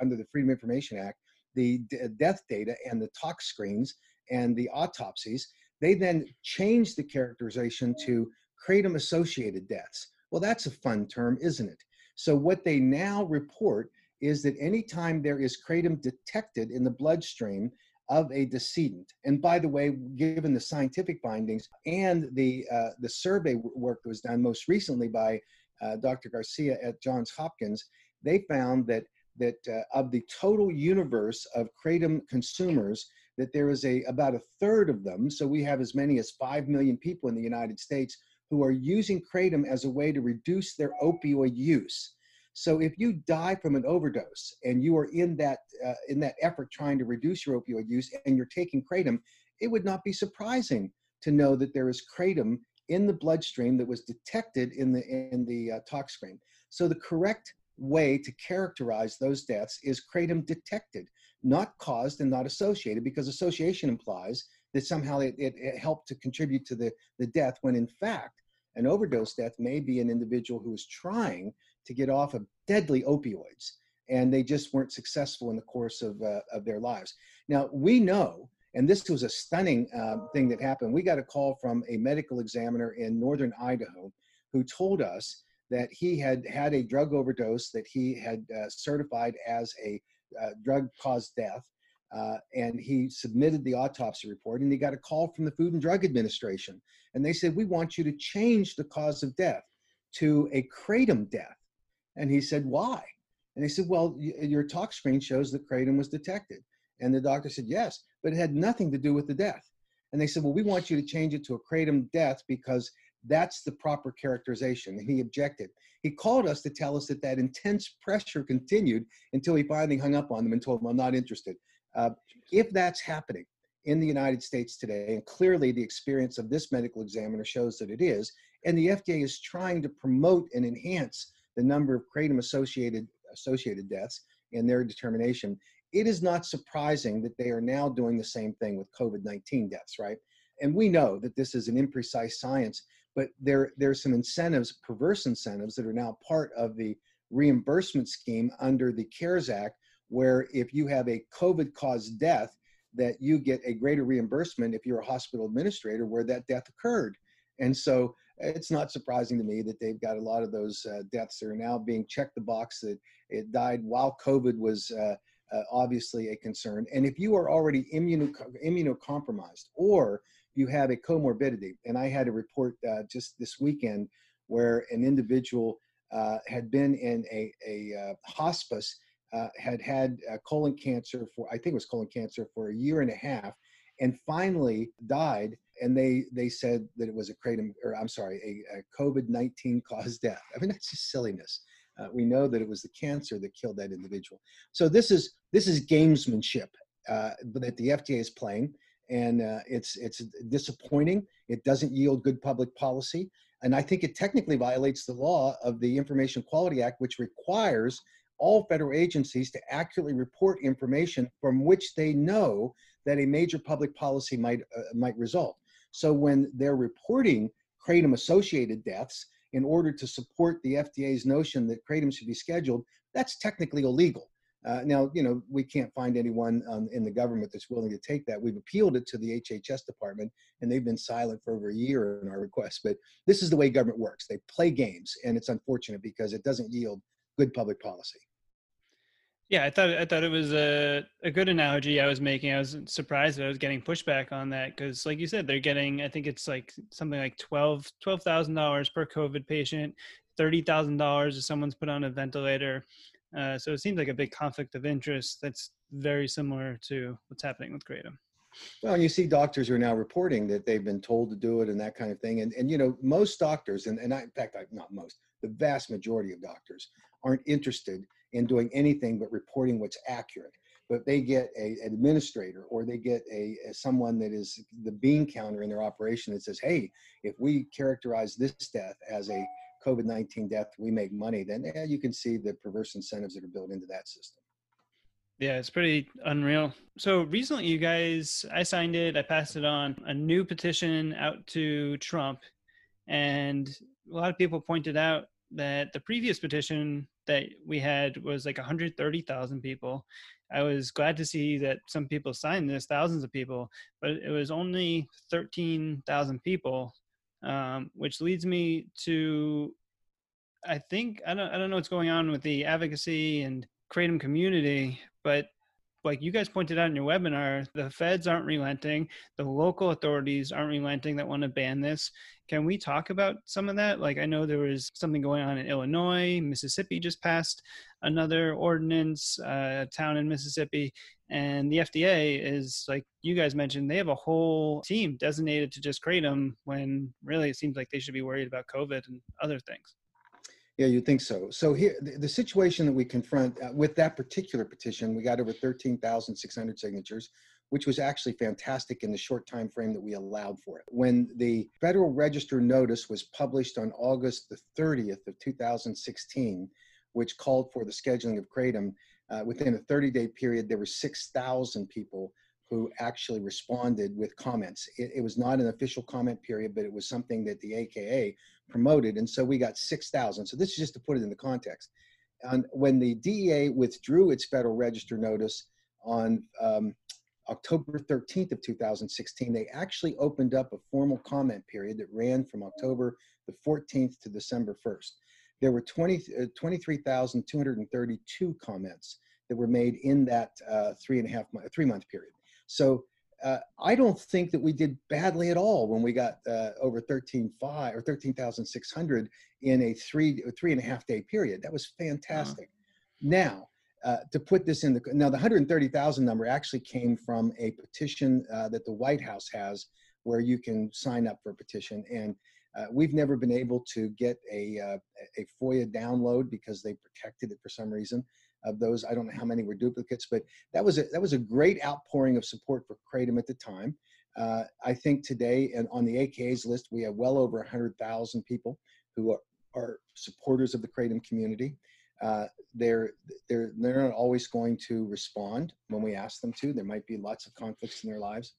under the Freedom Information Act, the death data and the tox screens and the autopsies, they then changed the characterization to kratom associated deaths. Well, that's a fun term, isn't it? So, what they now report is that anytime there is kratom detected in the bloodstream of a decedent, and by the way, given the scientific findings and the, uh, the survey work that was done most recently by uh, Dr. Garcia at Johns Hopkins, they found that that uh, of the total universe of kratom consumers, that there is a about a third of them. So we have as many as five million people in the United States who are using kratom as a way to reduce their opioid use. So if you die from an overdose and you are in that uh, in that effort trying to reduce your opioid use and you're taking kratom, it would not be surprising to know that there is kratom in the bloodstream that was detected in the in the uh, tox screen. So the correct way to characterize those deaths is kratom detected, not caused and not associated, because association implies that somehow it, it, it helped to contribute to the, the death when in fact an overdose death may be an individual who is trying to get off of deadly opioids and they just weren't successful in the course of, uh, of their lives. Now, we know, and this was a stunning uh, thing that happened. We got a call from a medical examiner in northern Idaho who told us that he had had a drug overdose that he had uh, certified as a uh, drug caused death. Uh, and he submitted the autopsy report and he got a call from the Food and Drug Administration. And they said, We want you to change the cause of death to a kratom death. And he said, Why? And they said, Well, your tox screen shows that kratom was detected. And the doctor said, Yes, but it had nothing to do with the death. And they said, Well, we want you to change it to a kratom death because that's the proper characterization. And he objected. He called us to tell us that that intense pressure continued until he finally hung up on them and told them, I'm not interested. Uh, if that's happening in the United States today, and clearly the experience of this medical examiner shows that it is, and the FDA is trying to promote and enhance the number of kratom associated associated deaths in their determination, it is not surprising that they are now doing the same thing with COVID-19 deaths, right? And we know that this is an imprecise science, but there there are some incentives, perverse incentives that are now part of the reimbursement scheme under the CARES Act where if you have a COVID caused death, that you get a greater reimbursement if you're a hospital administrator where that death occurred. And so it's not surprising to me that they've got a lot of those uh, deaths that are now being checked the box that it died while COVID was uh, uh, obviously a concern. And if you are already immuno- immunocompromised or you have a comorbidity, and I had a report uh, just this weekend where an individual uh, had been in a, a uh, hospice uh, had had uh, colon cancer for I think it was colon cancer for a year and a half, and finally died. And they they said that it was a kratom or I'm sorry a, a COVID nineteen caused death. I mean that's just silliness. Uh, we know that it was the cancer that killed that individual. So this is this is gamesmanship uh, that the FDA is playing, and uh, it's it's disappointing. It doesn't yield good public policy, and I think it technically violates the law of the Information Quality Act, which requires all federal agencies to accurately report information from which they know that a major public policy might uh, might result. So when they're reporting kratom associated deaths in order to support the FDA's notion that kratom should be scheduled, that's technically illegal. Uh, now, you know, we can't find anyone um, in the government that's willing to take that. We've appealed it to the HHS department, and they've been silent for over a year in our request. But this is the way government works. They play games, and it's unfortunate because it doesn't yield good public policy. Yeah, I thought I thought it was a a good analogy I was making. I was surprised that I was getting pushback on that because, like you said, they're getting I think it's like something like twelve twelve thousand dollars per COVID patient, thirty thousand dollars if someone's put on a ventilator. Uh, so it seems like a big conflict of interest that's very similar to what's happening with Kratom. Well, you see doctors are now reporting that they've been told to do it and that kind of thing. And, and you know, most doctors, and, and I, in fact, I, not most, the vast majority of doctors aren't interested in doing anything but reporting what's accurate. But they get a, administrator or they get a, a, someone that is the bean counter in their operation that says, hey, if we characterize this death as a COVID-19 death, we make money, then yeah, you can see the perverse incentives that are built into that system. Yeah, it's pretty unreal. So recently, you guys, I signed it, I passed it on, a new petition out to Trump. And a lot of people pointed out that the previous petition that we had was like 130,000 people. I was glad to see that some people signed this, thousands of people, but it was only 13,000 people, um, which leads me to, I think I don't I don't know what's going on with the advocacy and kratom community, but like you guys pointed out in your webinar, the feds aren't relenting, the local authorities aren't relenting that want to ban this. Can we talk about some of that? Like I know there was something going on in Illinois, Mississippi just passed another ordinance, uh, town in Mississippi, and the FDA is like you guys mentioned, they have a whole team designated to just kratom when really it seems like they should be worried about COVID and other things. Yeah, you think so. So here, the, the situation that we confront uh, with that particular petition, we got over 13,600 signatures, which was actually fantastic in the short time frame that we allowed for it. When the Federal Register notice was published on August the 30th of 2016, which called for the scheduling of kratom, uh, within a 30-day period, there were 6,000 people who actually responded with comments. It, it, was not an official comment period, but it was something that the AKA promoted. And so we got 6,000. So this is just to put it in the context. And when the DEA withdrew its Federal Register notice on um, October 13th of 2016, they actually opened up a formal comment period that ran from October the 14th to December 1st. There were 20, uh, 23,232 comments that were made in that uh, three and a half month, three month period. So uh, I don't think that we did badly at all when we got uh, over 13.5 or 13,600 in a three three and a half day period. That was fantastic. Now, uh, to put this in the now the 130,000 number actually came from a petition uh, that the White House has where you can sign up for a petition and uh, we've never been able to get a, uh, a FOIA download because they protected it for some reason of those. I don't know how many were duplicates, but that was a, that was a great outpouring of support for Kratom at the time. Uh, I think today, and on the AKA's list, we have well over 100,000 people who are, are supporters of the Kratom community. Uh, they're they're they're not always going to respond when we ask them to. There might be lots of conflicts in their lives,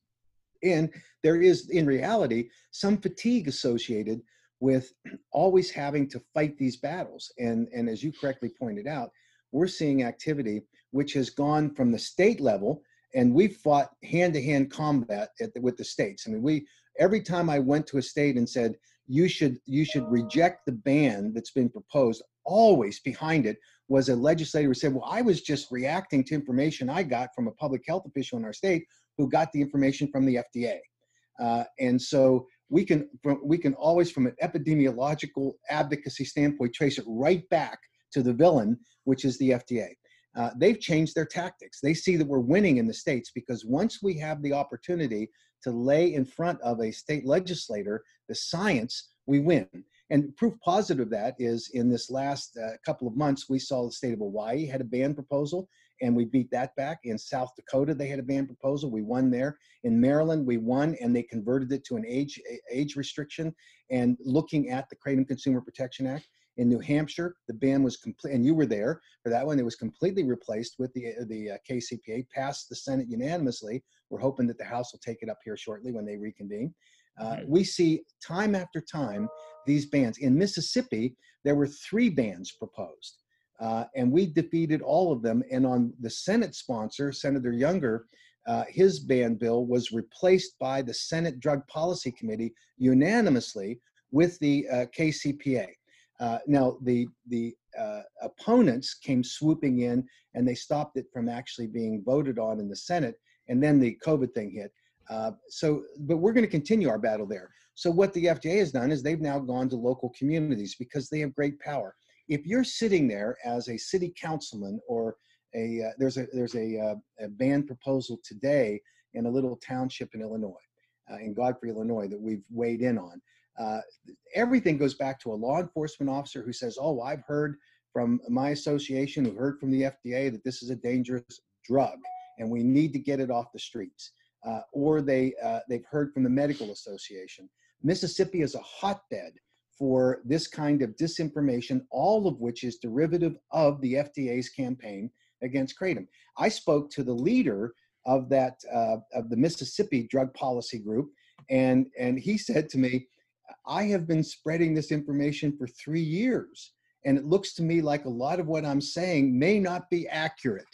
and there is, in reality, some fatigue associated with always having to fight these battles. And and as you correctly pointed out, we're seeing activity which has gone from the state level and we fought hand-to-hand combat the, with the states. I mean, we every time I went to a state and said you should you should reject the ban that's been proposed, always behind it was a legislator who said, "Well, I was just reacting to information I got from a public health official in our state who got the information from the FDA," uh, and so we can we can always, from an epidemiological advocacy standpoint, trace it right back to the villain, which is the FDA. Uh, they've changed their tactics. They see that we're winning in the states because once we have the opportunity to lay in front of a state legislator the science, we win. And proof positive of that is in this last uh, couple of months, we saw the state of Hawaii had a ban proposal, and we beat that back. In South Dakota, they had a ban proposal. We won there. In Maryland, we won, and they converted it to an age age restriction. And looking at the Kratom Consumer Protection Act, in New Hampshire, the ban was complete, and you were there for that one. It was completely replaced with the the uh, KCPA, passed the Senate unanimously. We're hoping that the House will take it up here shortly when they reconvene. Uh, we see time after time these bans. In Mississippi, there were three bans proposed, uh, and we defeated all of them. And on the Senate sponsor, Senator Younger, uh, his ban bill was replaced by the Senate Drug Policy Committee unanimously with the uh, KCPA. Uh, now, the the uh, opponents came swooping in and they stopped it from actually being voted on in the Senate. And then the COVID thing hit. Uh, so, but we're going to continue our battle there. So, what the FDA has done is they've now gone to local communities because they have great power. If you're sitting there as a city councilman or a uh, there's a there's a, uh, a ban proposal today in a little township in Illinois, uh, in Godfrey, Illinois, that we've weighed in on. Uh, everything goes back to a law enforcement officer who says, "Oh, I've heard from my association, who heard from the FDA that this is a dangerous drug, and we need to get it off the streets." Uh, or they uh, they've heard from the medical association. Mississippi is a hotbed for this kind of disinformation, all of which is derivative of the FDA's campaign against kratom. I spoke to the leader of that uh, of the Mississippi Drug Policy Group, and and he said to me, "I have been spreading this information for three years, and it looks to me like a lot of what I'm saying may not be accurate."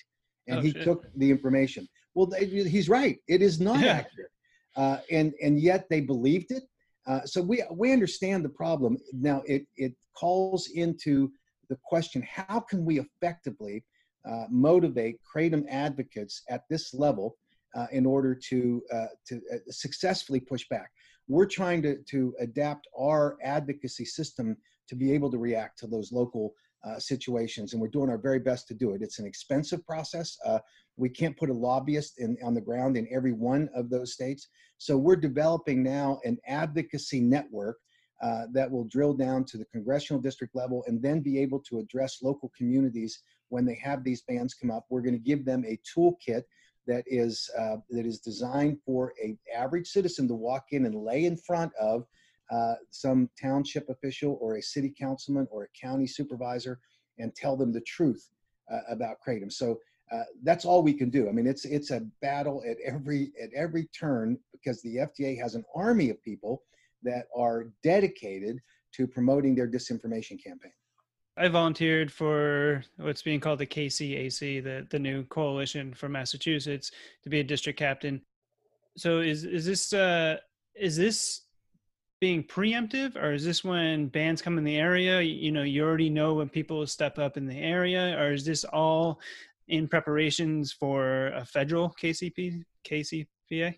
And oh, he shit. took the information. Well, he's right; it is not yeah. accurate, uh, and and yet they believed it. Uh, so we we understand the problem. Now it it calls into the question: How can we effectively uh, motivate kratom advocates at this level uh, in order to uh, to uh, successfully push back? We're trying to to adapt our advocacy system to be able to react to those local uh, situations, and we're doing our very best to do it. It's an expensive process. Uh, we can't put a lobbyist in, on the ground in every one of those states. So we're developing now an advocacy network uh, that will drill down to the congressional district level and then be able to address local communities when they have these bans come up. We're going to give them a toolkit that is uh, that is designed for a average citizen to walk in and lay in front of uh, some township official or a city councilman or a county supervisor and tell them the truth uh, about kratom. So uh, that's all we can do. I mean, it's it's a battle at every at every turn because the FDA has an army of people that are dedicated to promoting their disinformation campaign. I volunteered for what's being called the KCAC, the the new coalition for Massachusetts, to be a district captain. So is is this uh, is this being preemptive or is this when bands come in the area you know you already know when people step up in the area or is this all in preparations for a federal KCP KCPA?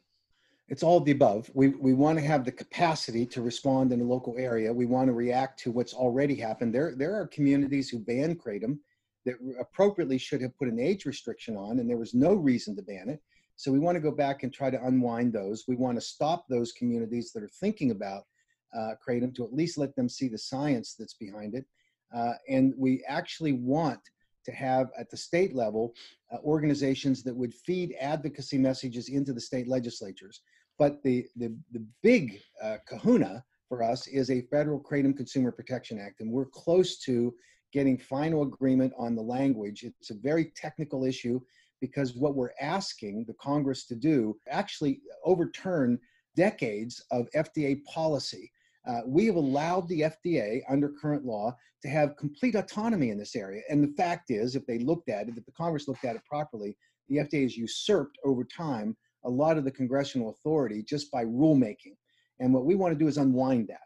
It's all the above. We, we want to have the capacity to respond in a local area. We want to react to what's already happened. There, there are communities who ban kratom that appropriately should have put an age restriction on, and there was no reason to ban it. So we want to go back and try to unwind those. We want to stop those communities that are thinking about uh, kratom to at least let them see the science that's behind it. Uh, and we actually want to have at the state level uh, organizations that would feed advocacy messages into the state legislatures. But the, the, the big uh, kahuna for us is a federal Kratom Consumer Protection Act, and we're close to getting final agreement on the language. It's a very technical issue because what we're asking the Congress to do actually overturn decades of FDA policy uh, we have allowed the FDA under current law to have complete autonomy in this area. And the fact is, if they looked at it, if the Congress looked at it properly, the FDA has usurped over time a lot of the congressional authority just by rulemaking. And what we want to do is unwind that.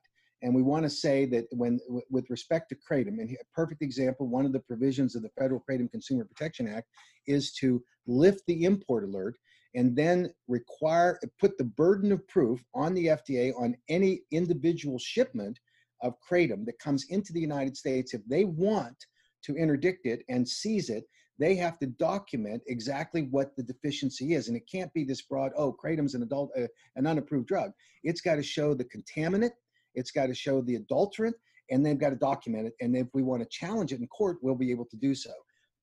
And we want to say that when, with respect to kratom, and a perfect example, one of the provisions of the Federal Kratom Consumer Protection Act is to lift the import alert and then require put the burden of proof on the FDA on any individual shipment of kratom that comes into the United States. If they want to interdict it and seize it, they have to document exactly what the deficiency is, and it can't be this broad. Oh, kratom's an adult, uh, an unapproved drug. It's got to show the contaminant. It's got to show the adulterant, and they've got to document it. And if we want to challenge it in court, we'll be able to do so.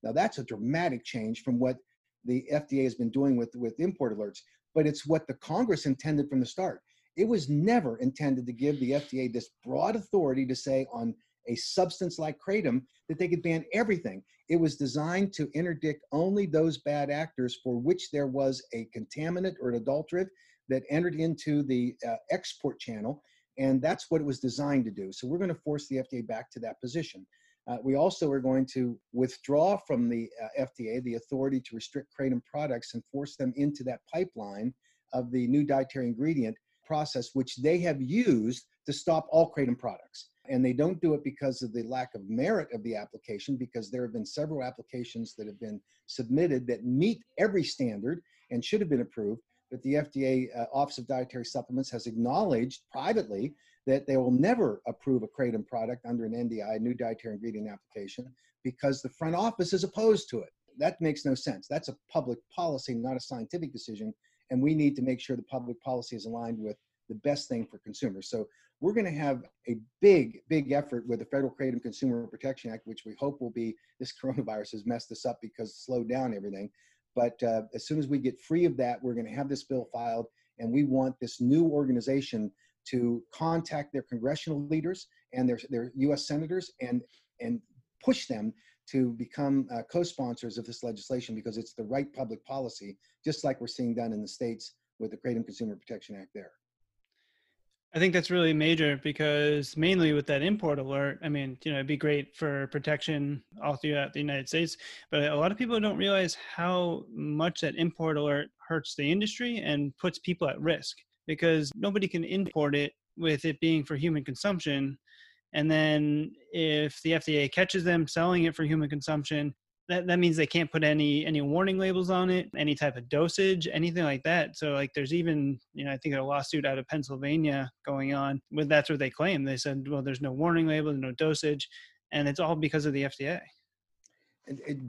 Now that's a dramatic change from what the FDA has been doing with, with import alerts, but it's what the Congress intended from the start. It was never intended to give the FDA this broad authority to say on a substance like kratom that they could ban everything. It was designed to interdict only those bad actors for which there was a contaminant or an adulterant that entered into the uh, export channel. And that's what it was designed to do. So we're going to force the FDA back to that position. Uh, we also are going to withdraw from the uh, FDA the authority to restrict kratom products and force them into that pipeline of the new dietary ingredient process, which they have used to stop all kratom products. and they don't do it because of the lack of merit of the application, because there have been several applications that have been submitted that meet every standard and should have been approved. But the FDA uh, Office of Dietary Supplements has acknowledged privately that they will never approve a kratom product under an NDI, new dietary ingredient application, because the front office is opposed to it. That makes no sense. That's a public policy, not a scientific decision. And we need to make sure the public policy is aligned with the best thing for consumers. So we're going to have a big, big effort with the Federal Kratom Consumer Protection Act, which we hope will be this coronavirus has messed this up because slowed down everything. But uh, as soon as we get free of that, we're going to have this bill filed, and we want this new organization to contact their congressional leaders and their, their U.S. senators and and push them to become uh, co-sponsors of this legislation because it's the right public policy, just like we're seeing done in the states with the Kratom Consumer Protection Act there. I think that's really major because mainly with that import alert, I mean, you know, it'd be great for protection all throughout the United States, but a lot of people don't realize how much that import alert hurts the industry and puts people at risk because nobody can import it with it being for human consumption. And then if the FDA catches them selling it for human consumption, that, that means they can't put any any warning labels on it any type of dosage anything like that. So like there's even you know i think a lawsuit out of pennsylvania going on with that's what they claim. They said well there's no warning label no dosage and it's all because of the fda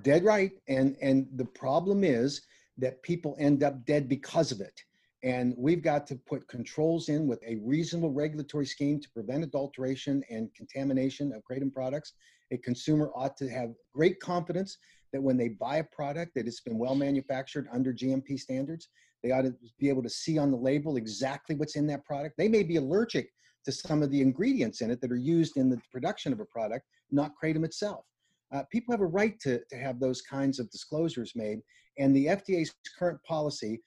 dead right and and the problem is that people end up dead because of it. And we've got to put controls in with a reasonable regulatory scheme to prevent adulteration and contamination of kratom products a consumer ought to have great confidence that when they buy a product that it's been well manufactured under GMP standards, they ought to be able to see on the label exactly what's in that product. They may be allergic to some of the ingredients in it that are used in the production of a product, not kratom itself. Uh, people have a right to, to have those kinds of disclosures made, and the FDA's current policy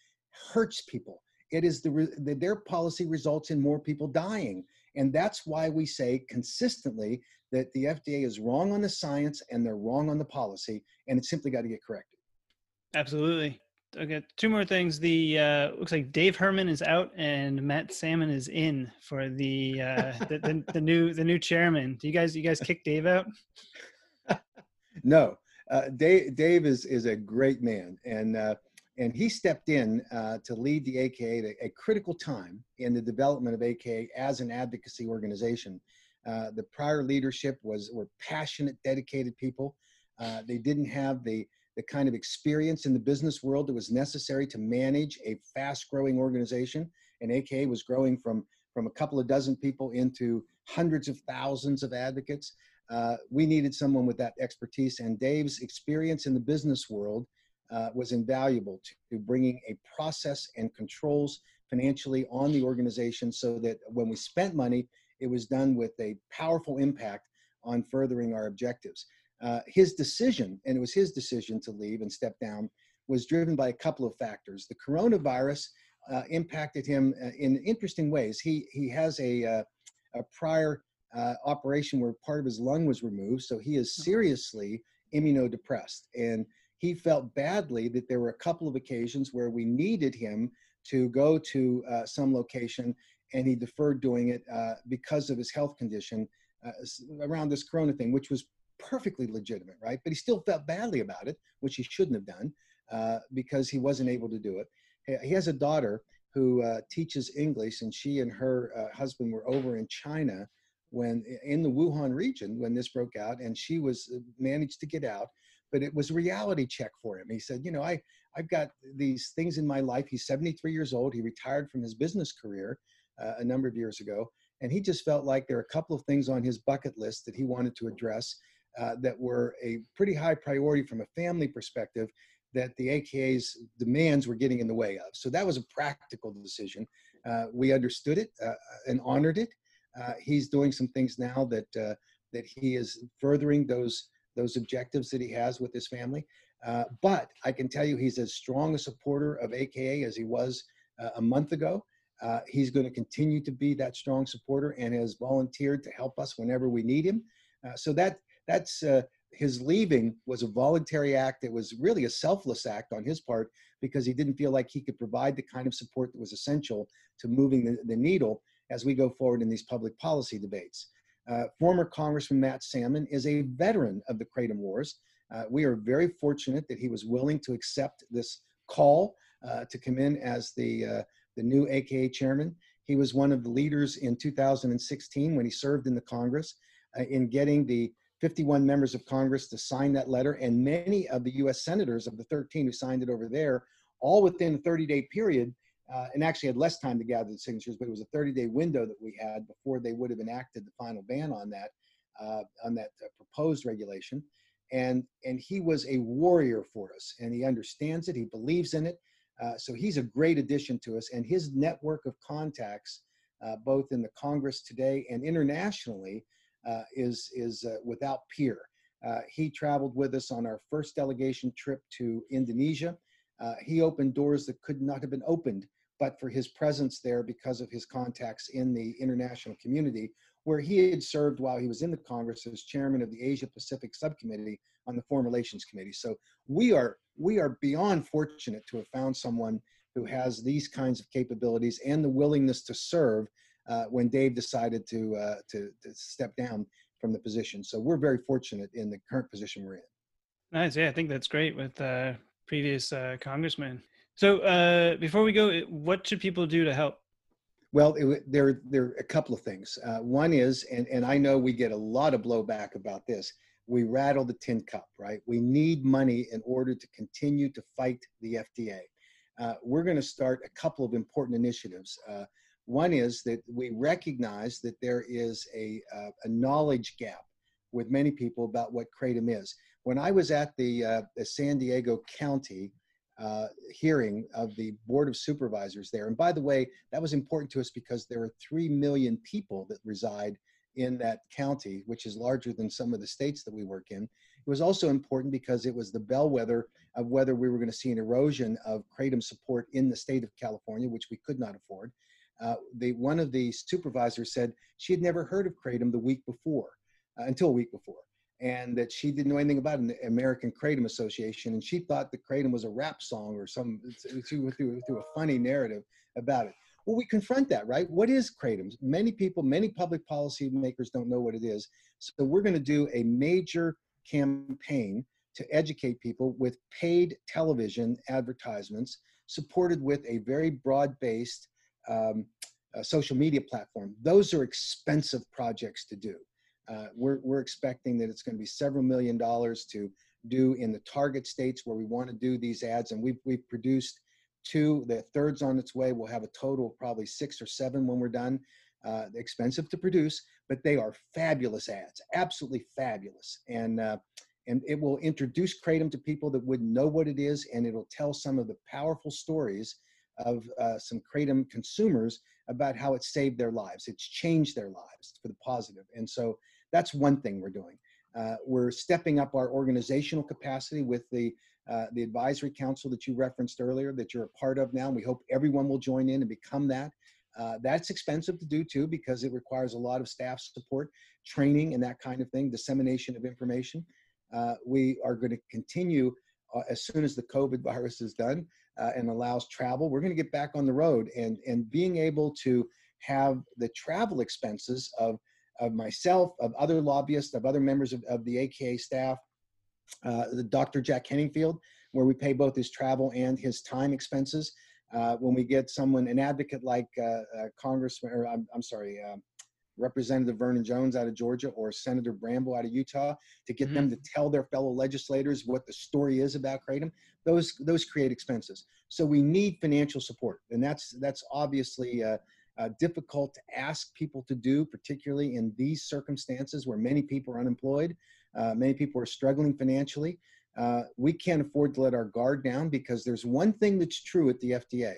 hurts people. It is the, the their policy results in more people dying, and that's why we say consistently that the FDA is wrong on the science and they're wrong on the policy, and it's simply got to get corrected. Absolutely. Okay, two more things. The uh, looks like Dave Herman is out and Matt Salmon is in for the uh, the, the, the, new the new chairman. Do you guys you guys kick Dave out? [laughs] no, uh, Dave Dave is is a great man, and uh, and he stepped in uh, to lead the AKA at a, critical time in the development of AKA as an advocacy organization. Uh, the prior leadership was were passionate, dedicated people. Uh, they didn't have the the kind of experience in the business world that was necessary to manage a fast-growing organization. And AKA was growing from from a couple of dozen people into hundreds of thousands of advocates. Uh, we needed someone with that expertise, and Dave's experience in the business world uh, was invaluable to bringing a process and controls financially on the organization so that when we spent money, it was done with a powerful impact on furthering our objectives. Uh, his decision, and it was his decision to leave and step down, was driven by a couple of factors. The coronavirus uh, impacted him uh, in interesting ways. He he has a uh, a prior uh, operation where part of his lung was removed, so he is seriously immunodepressed, and he felt badly that there were a couple of occasions where we needed him to go to uh, some location and he deferred doing it uh, because of his health condition uh, around this corona thing, which was perfectly legitimate, right? But he still felt badly about it, which he shouldn't have done uh, because he wasn't able to do it. He has a daughter who uh, teaches English, and she and her uh, husband were over in China when in the Wuhan region when this broke out, and she was managed to get out. But it was a reality check for him. He said, "You know, I I've got these things in my life. He's 73 years old. He retired from his business career." uh, a number of years ago. And he just felt like there are a couple of things on his bucket list that he wanted to address uh, that were a pretty high priority from a family perspective that the AKA's demands were getting in the way of. So that was a practical decision. Uh, we understood it uh, and honored it. Uh, he's doing some things now that uh, that he is furthering those those objectives that he has with his family. but I can tell you, he's as strong a supporter of AKA as he was a month ago. Uh, he's going to continue to be that strong supporter and has volunteered to help us whenever we need him. Uh, so that that's uh, his leaving was a voluntary act. It was really a selfless act on his part because he didn't feel like he could provide the kind of support that was essential to moving the, the needle as we go forward in these public policy debates. Uh, former Congressman Matt Salmon is a veteran of the Kratom Wars. Uh, we are very fortunate that he was willing to accept this call uh, to come in as the, uh, the new AKA chairman. He was one of the leaders in 2016 when he served in the Congress uh, in getting the 51 members of Congress to sign that letter, and many of the US senators of the 13 who signed it over there, all within a 30 day period, uh, and actually had less time to gather the signatures, but it was a 30 day window that we had before they would have enacted the final ban on that, uh, on that uh, proposed regulation. And, and he was a warrior for us, and he understands it, he believes in it. Uh, so he's a great addition to us, and his network of contacts, uh, both in the Congress today and internationally, uh, is, is uh, without peer. Uh, he traveled with us on our first delegation trip to Indonesia. he opened doors that could not have been opened but for his presence there because of his contacts in the international community, where he had served while he was in the Congress as chairman of the Asia Pacific Subcommittee on the Foreign Relations Committee. So we are we are beyond fortunate to have found someone who has these kinds of capabilities and the willingness to serve uh, when Dave decided to, uh, to, to step down from the position. So we're very fortunate in the current position we're in. Nice. Yeah, I think that's great with uh, previous uh, congressman. So uh, before we go, what should people do to help? Well, it, there, there are a couple of things. Uh, one is, and, and I know we get a lot of blowback about this, we rattle the tin cup, right? We need money in order to continue to fight the FDA. Uh, we're going to start a couple of important initiatives. Uh, one is that we recognize that there is a, uh, a knowledge gap with many people about what kratom is. When I was at the, uh, the San Diego County uh, hearing of the Board of Supervisors there, and by the way, that was important to us because there are 3 million people that reside in that county, which is larger than some of the states that we work in. It was also important because it was the bellwether of whether we were going to see an erosion of kratom support in the state of California, which we could not afford. Uh, the, one of the supervisors said she had never heard of Kratom the week before, uh, until a week before, and that she didn't know anything about an American Kratom Association, and she thought the Kratom was a rap song or some through, through, a funny narrative about it. Well, we confront that, right? What is Kratom? Many people, many public policy makers don't know what it is. So we're going to do a major campaign to educate people with paid television advertisements supported with a very broad-based um, social media platform. Those are expensive projects to do. Uh, we're, we're expecting that it's going to be several million dollars to do in the target states where we want to do these ads. And we've, we've produced two, the third's on its way. We'll have a total of probably six or seven when we're done. Uh, expensive to produce, but they are fabulous ads, absolutely fabulous. And, uh, and it will introduce Kratom to people that wouldn't know what it is, and it'll tell some of the powerful stories of uh, some kratom consumers about how it saved their lives. It's changed their lives for the positive. And so that's one thing we're doing. Uh, we're stepping up our organizational capacity with the uh, the advisory council that you referenced earlier that you're a part of now. And we hope everyone will join in and become that. Uh, that's expensive to do too because it requires a lot of staff support, training, and that kind of thing, dissemination of information. Uh, we are going to continue uh, as soon as the COVID virus is done uh, and allows travel, we're going to get back on the road and, and being able to have the travel expenses of, of myself, of other lobbyists, of other members of, of the AKA staff, uh, the Dr. Jack Henningfield, where we pay both his travel and his time expenses. Uh, when we get someone, an advocate like uh, uh, Congressman, or I'm, I'm sorry, um, Representative Vernon Jones out of Georgia or Senator Bramble out of Utah to get mm-hmm. them to tell their fellow legislators what the story is about Kratom, those those create expenses. So we need financial support, and that's that's obviously uh, difficult to ask people to do, particularly in these circumstances where many people are unemployed, uh, many people are struggling financially. Uh, we can't afford to let our guard down because there's one thing that's true at the FDA: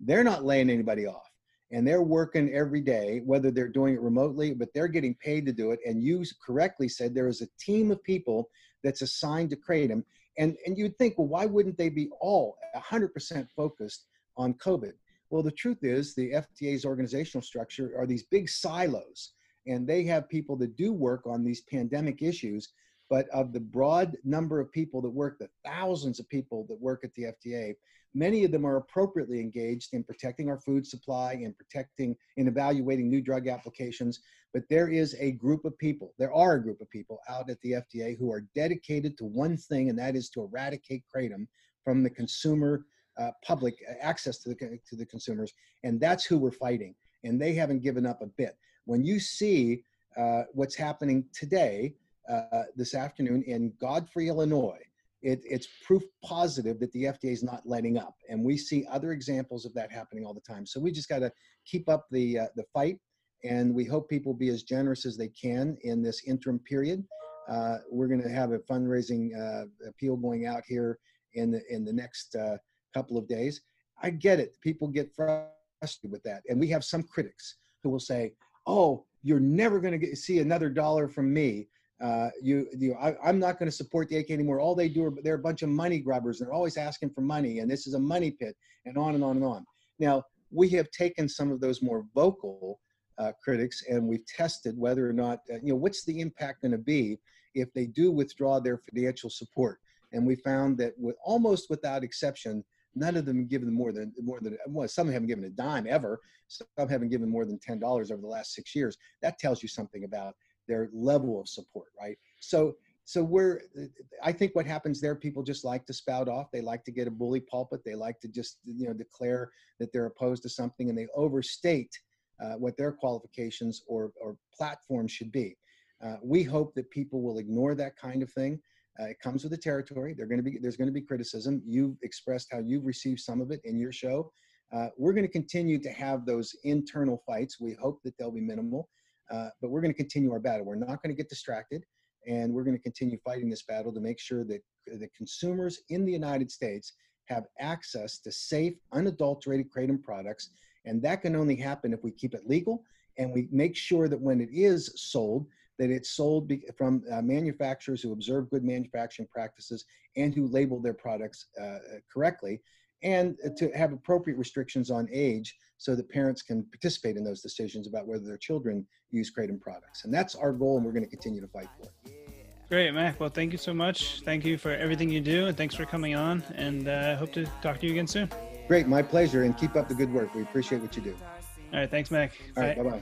they're not laying anybody off and they're working every day, whether they're doing it remotely, but they're getting paid to do it. And you correctly said there is a team of people that's assigned to Kratom. And, and you'd think, well, why wouldn't they be all 100% focused on COVID? Well, the truth is, the FDA's organizational structure are these big silos, and they have people that do work on these pandemic issues. But of the broad number of people that work, the thousands of people that work at the FDA, Many of them are appropriately engaged in protecting our food supply and protecting and evaluating new drug applications. But there is a group of people, there are a group of people out at the FDA who are dedicated to one thing, and that is to eradicate kratom from the consumer uh, public uh, access to the to the consumers, and that's who we're fighting. And they haven't given up a bit. When you see uh, what's happening today, uh, this afternoon in Godfrey, Illinois, it, it's proof positive that the FDA is not letting up, and we see other examples of that happening all the time. So we just got to keep up the uh, the fight, and we hope people be as generous as they can in this interim period. Uh, we're going to have a fundraising appeal going out here in the in the next couple of days. I get it. People get frustrated with that. And we have some critics who will say, oh, you're never going to see another dollar from me. Uh, you, you, I, am not going to support the AK anymore. All they do are they're a bunch of money grubbers. They're always asking for money, and this is a money pit, and on and on and on. Now we have taken some of those more vocal uh, critics, and we've tested whether or not uh, you know what's the impact going to be if they do withdraw their financial support. And we found that with almost without exception, None of them given more than more than well, some haven't given a dime ever. Some haven't given more than ten dollars over the last six years. That tells you something about their level of support, right? So so we're i think what happens there people just like to spout off they like to get a bully pulpit they like to just you know declare that they're opposed to something and they overstate uh, what their qualifications or, or platform should be uh, we hope that people will ignore that kind of thing uh, it comes with the territory. Going be there's going to be criticism. You've expressed how you've received some of it in your show. Uh, we're going to continue to have those internal fights. We hope that they'll be minimal, uh, but we're going to continue our battle. We're not going to get distracted, and we're going to continue fighting this battle to make sure that the consumers in the United States have access to safe, unadulterated kratom products. And that can only happen if we keep it legal and we make sure that when it is sold, that it's sold from uh, manufacturers who observe good manufacturing practices and who label their products uh, correctly, and to have appropriate restrictions on age so that parents can participate in those decisions about whether their children use kratom products. And that's our goal, and we're going to continue to fight for it. Great, Mac. Well, thank you so much. Thank you for everything you do, and thanks for coming on. And I uh, hope to talk to you again soon. Great, my pleasure. And keep up the good work. We appreciate what you do. All right, thanks, Mac. All right, bye bye.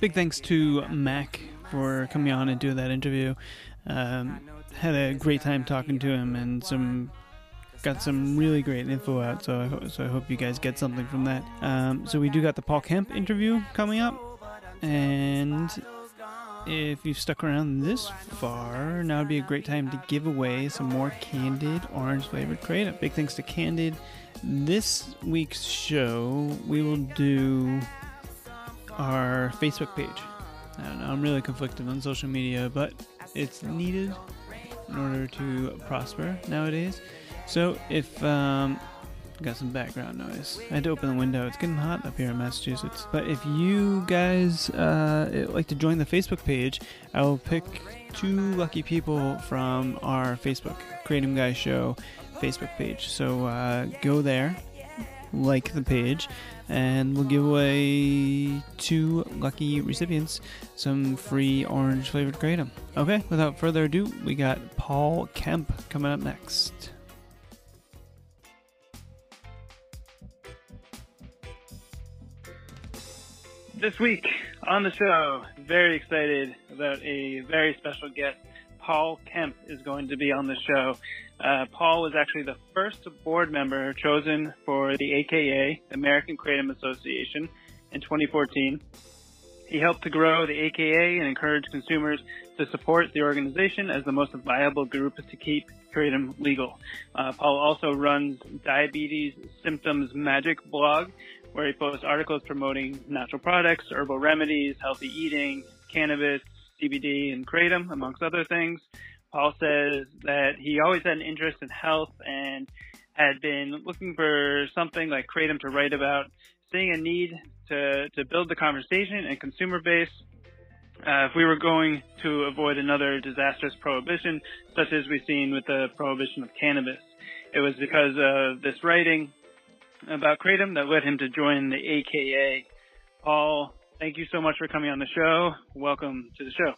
Big thanks to Mac for coming on and doing that interview. Um, had a great time talking to him and some got some really great info out. So I, ho- so I hope you guys get something from that. Um, so we do got the Paul Kemp interview coming up, and if you've stuck around this far, now would be a great time to give away some more Candid orange flavored kratom. Big thanks to Candid this week's show, we will do our Facebook page. I don't know, I'm really conflicted on social media, but it's needed in order to prosper nowadays. So if um, got some background noise, I had to open the window. It's getting hot up here in Massachusetts. But if you guys uh, like to join the Facebook page, I will pick two lucky people from our Facebook Kratom Guy Show Facebook page. So uh, go there, like the page, and we'll give away two lucky recipients some free orange flavored kratom. Okay, without further ado, we got Paul Kemp coming up next. This week on the show, very excited about a very special guest. Paul Kemp is going to be on the show. Uh, Paul was actually the first board member chosen for the AKA, American Kratom Association, in 2014. He helped to grow the AKA and encourage consumers to support the organization as the most viable group to keep kratom legal. Uh, Paul also runs Diabetes Symptoms Magic blog, where he posts articles promoting natural products, herbal remedies, healthy eating, cannabis, CBD, and kratom, amongst other things. Paul says that he always had an interest in health and had been looking for something like Kratom to write about, seeing a need to, to build the conversation and consumer base. Uh, if we were going to avoid another disastrous prohibition, such as we've seen with the prohibition of cannabis, it was because of this writing about Kratom that led him to join the AKA. Paul, thank you so much for coming on the show. Welcome to the show.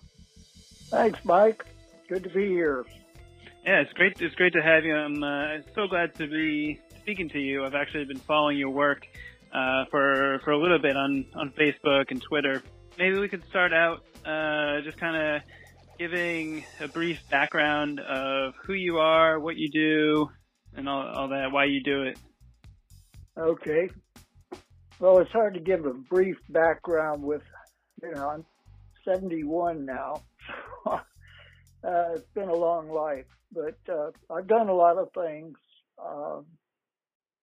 Thanks, Mike. Good to be here. Yeah, it's great. It's great to have you. I'm uh, so glad to be speaking to you. I've actually been following your work uh, for for a little bit on on Facebook and Twitter. Maybe we could start out uh, just kind of giving a brief background of who you are, what you do, and all, all that, why you do it. Okay. Well, it's hard to give a brief background with, you know, I'm 71 now. [laughs] uh, it's been a long life, but uh, I've done a lot of things. Uh,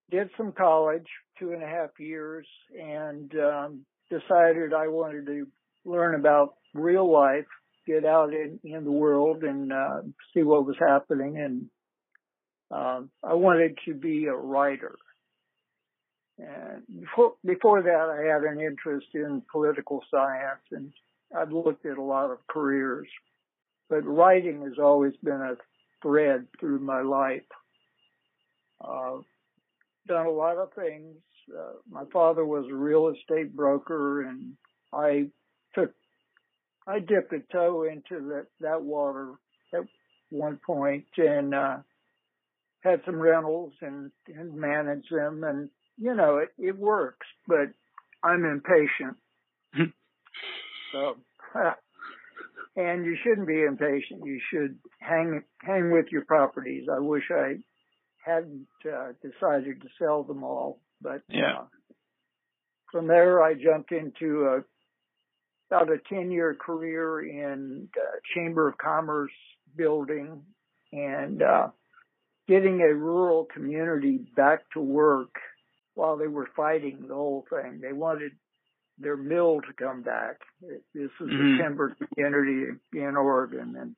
did some college, two and a half years, and um, decided I wanted to learn about real life, get out in, in the world and uh, see what was happening. And uh, I wanted to be a writer. Before, before that, I had an interest in political science and I've looked at a lot of careers, but writing has always been a thread through my life. Uh, done a lot of things. Uh, my father was a real estate broker and I took, I dipped a toe into that, that water at one point and, uh, had some rentals and, and managed them and, you know, it, it works, but I'm impatient. [laughs] so, [laughs] and you shouldn't be impatient. You should hang, hang with your properties. I wish I hadn't uh, decided to sell them all, but yeah. Uh, from there I jumped into a about a 10 year career in uh, Chamber of Commerce building and uh, getting a rural community back to work while they were fighting the whole thing. They wanted their mill to come back. This is Mhm. a timber community in Oregon and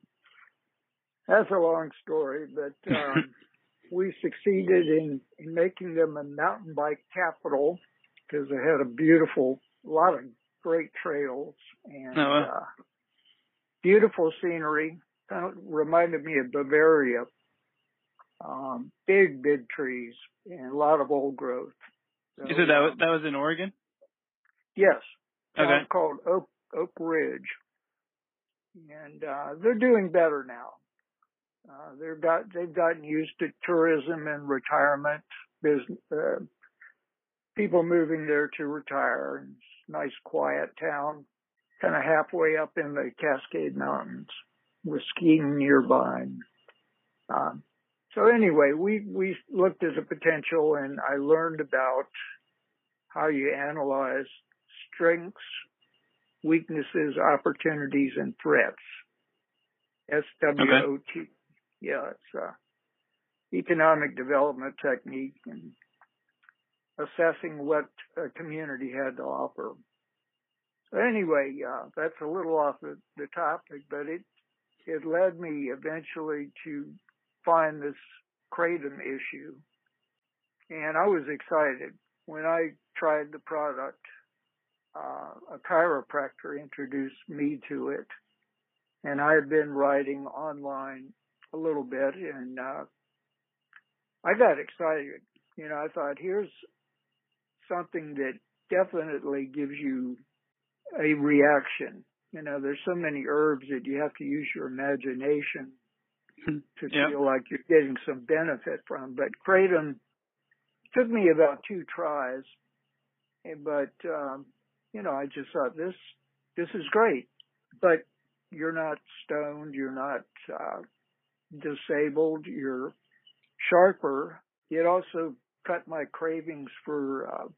that's a long story, but [laughs] um, we succeeded in, in making them a mountain bike capital because they had a beautiful, a lot of great trails and Oh, wow. uh, beautiful scenery. Kind of reminded me of Bavaria. Um, big, big trees and a lot of old growth. So, You said that was, um, that was in Oregon. Yes. Okay. Town called Oak Oakridge, and uh, they're doing better now. Uh, they've got they've gotten used to tourism and retirement business. Uh, people moving there to retire. It's a nice, quiet town, kind of halfway up in the Cascade Mountains, with skiing nearby. Um, so anyway, we we looked at the potential, and I learned about how you analyze strengths, weaknesses, opportunities, and threats. SWOT. Yeah, it's a economic development technique and assessing what a community had to offer. So anyway, uh, that's a little off the, the topic, but it it led me eventually to find this kratom issue, and I was excited when I tried the product uh, a chiropractor introduced me to it, and I had been writing online a little bit, and uh, I got excited. You know, I thought, here's something that definitely gives you a reaction. You know, there's so many herbs that you have to use your imagination to Yeah. feel like you're getting some benefit from. But kratom took me about two tries, eh, but um, you know, I just thought this this is great. But you're not stoned, you're not uh, disabled, you're sharper. It also cut my cravings for uh,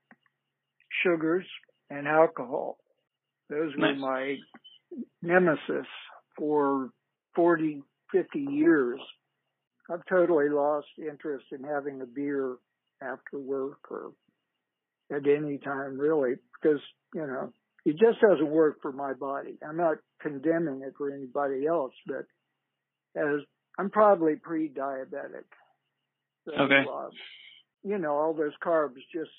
sugars and alcohol. Those were my nemesis for 40, 50 years. I've totally lost interest in having a beer after work or at any time really because, you know, it just doesn't work for my body. I'm not condemning it for anybody else, but as I'm probably pre-diabetic. So, Okay. uh, you know, all those carbs just,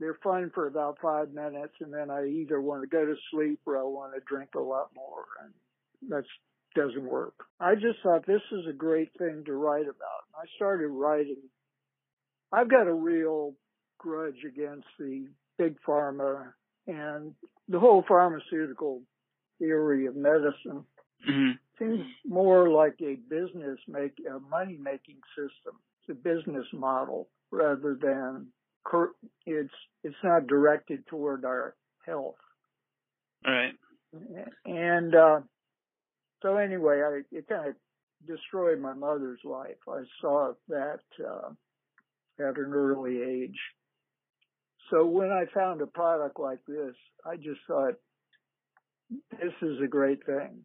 they're fun for about five minutes and then I either want to go to sleep or I want to drink a lot more and that's doesn't work. I just thought this is a great thing to write about. I started writing. I've got a real grudge against the big pharma and the whole pharmaceutical theory of medicine. hmm seems more like a business make a money making system. It's a business model rather than it's it's not directed toward our health. All right. And uh, so anyway, I, it kind of destroyed my mother's life. I saw that uh, at an early age. So when I found a product like this, I just thought, this is a great thing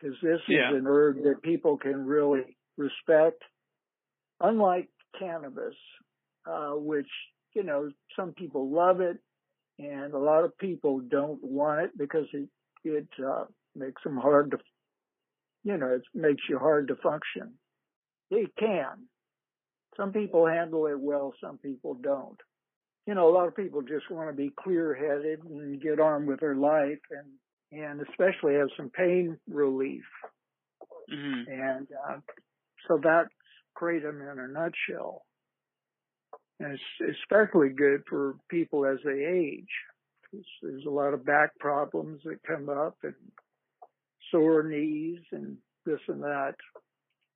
because this yeah. is an herb that people can really respect. Unlike cannabis, uh, which, you know, some people love it and a lot of people don't want it because it, it, uh, makes them hard to, you know, it makes you hard to function. It can. Some people handle it well, some people don't. You know, a lot of people just want to be clear headed and get on with their life and and especially have some pain relief. Mm-hmm. And uh, so that's kratom in a nutshell. And it's especially good for people as they age. There's a lot of back problems that come up and sore knees and this and that.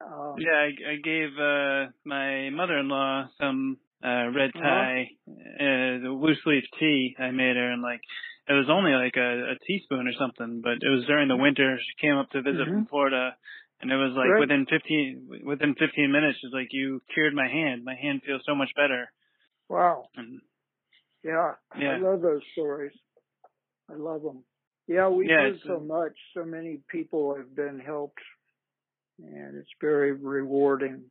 Um, yeah, I, I gave uh, my mother-in-law some uh, red Uh-huh. Thai, uh, the loose leaf tea I made her, and like it was only like a, a teaspoon or something, but it was during the winter. She came up to visit from Mhm. Florida, and it was like Right. within fifteen within fifteen minutes, she's like, "You cured my hand. My hand feels so much better." Wow. And Yeah. Yeah. I love those stories. I love them. Yeah, we've Yeah, so uh, much. So many people have been helped and it's very rewarding.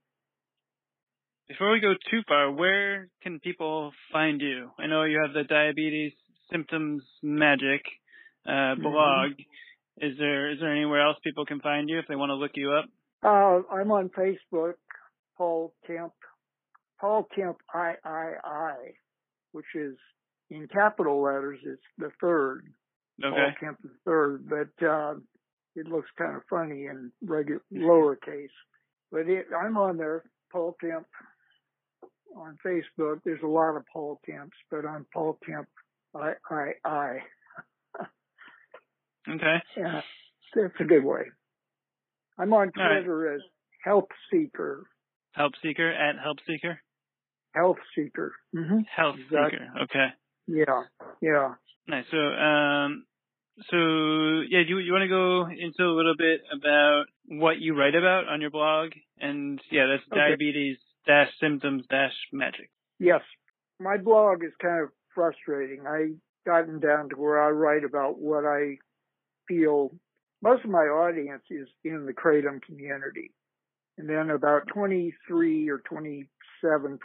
Before we go too far, where can people find you? I know you have the diabetes symptoms magic uh, Mhm. blog. Is there is there anywhere else people can find you if they want to look you up? Uh, I'm on Facebook, Paul Kemp, Paul Kemp III, which is in capital letters. It's the third, Okay. Kemp the third, but uh, it looks kind of funny in regular lowercase. But it, I'm on there, Paul Kemp, on Facebook. There's a lot of Paul Kemps, but I'm Paul Kemp III. [laughs] Okay. Yeah, that's a good way. I'm on All right. Twitter as Help Seeker. Help seeker at help seeker. Health Seeker. hmm Health Exactly. seeker. Okay. Yeah, yeah. Nice. So, um, so yeah, do you, you want to go into a little bit about what you write about on your blog? And yeah, that's okay. diabetes dash symptoms dash magic. Yes, my blog is kind of frustrating. I gotten down to where I write about what I feel. Most of my audience is in the kratom community, and then about 23 or 20 7%,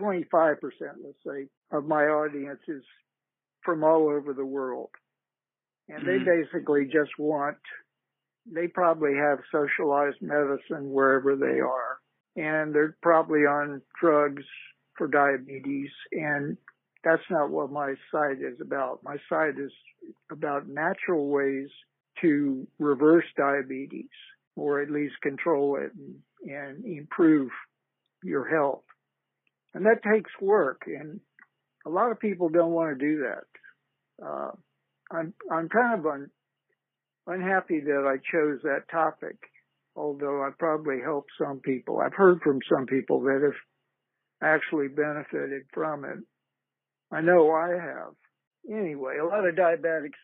25%, let's say, of my audience is from all over the world. And mm-hmm. they basically just want, they probably have socialized medicine wherever they are. And they're probably on drugs for diabetes. And that's not what my site is about. My site is about natural ways to reverse diabetes or at least control it and, and improve your health. And that takes work and a lot of people don't want to do that. Uh, I'm, I'm kind of un, unhappy that I chose that topic, although I probably helped some people. I've heard from some people that have actually benefited from it. I know I have. Anyway, a lot of diabetics.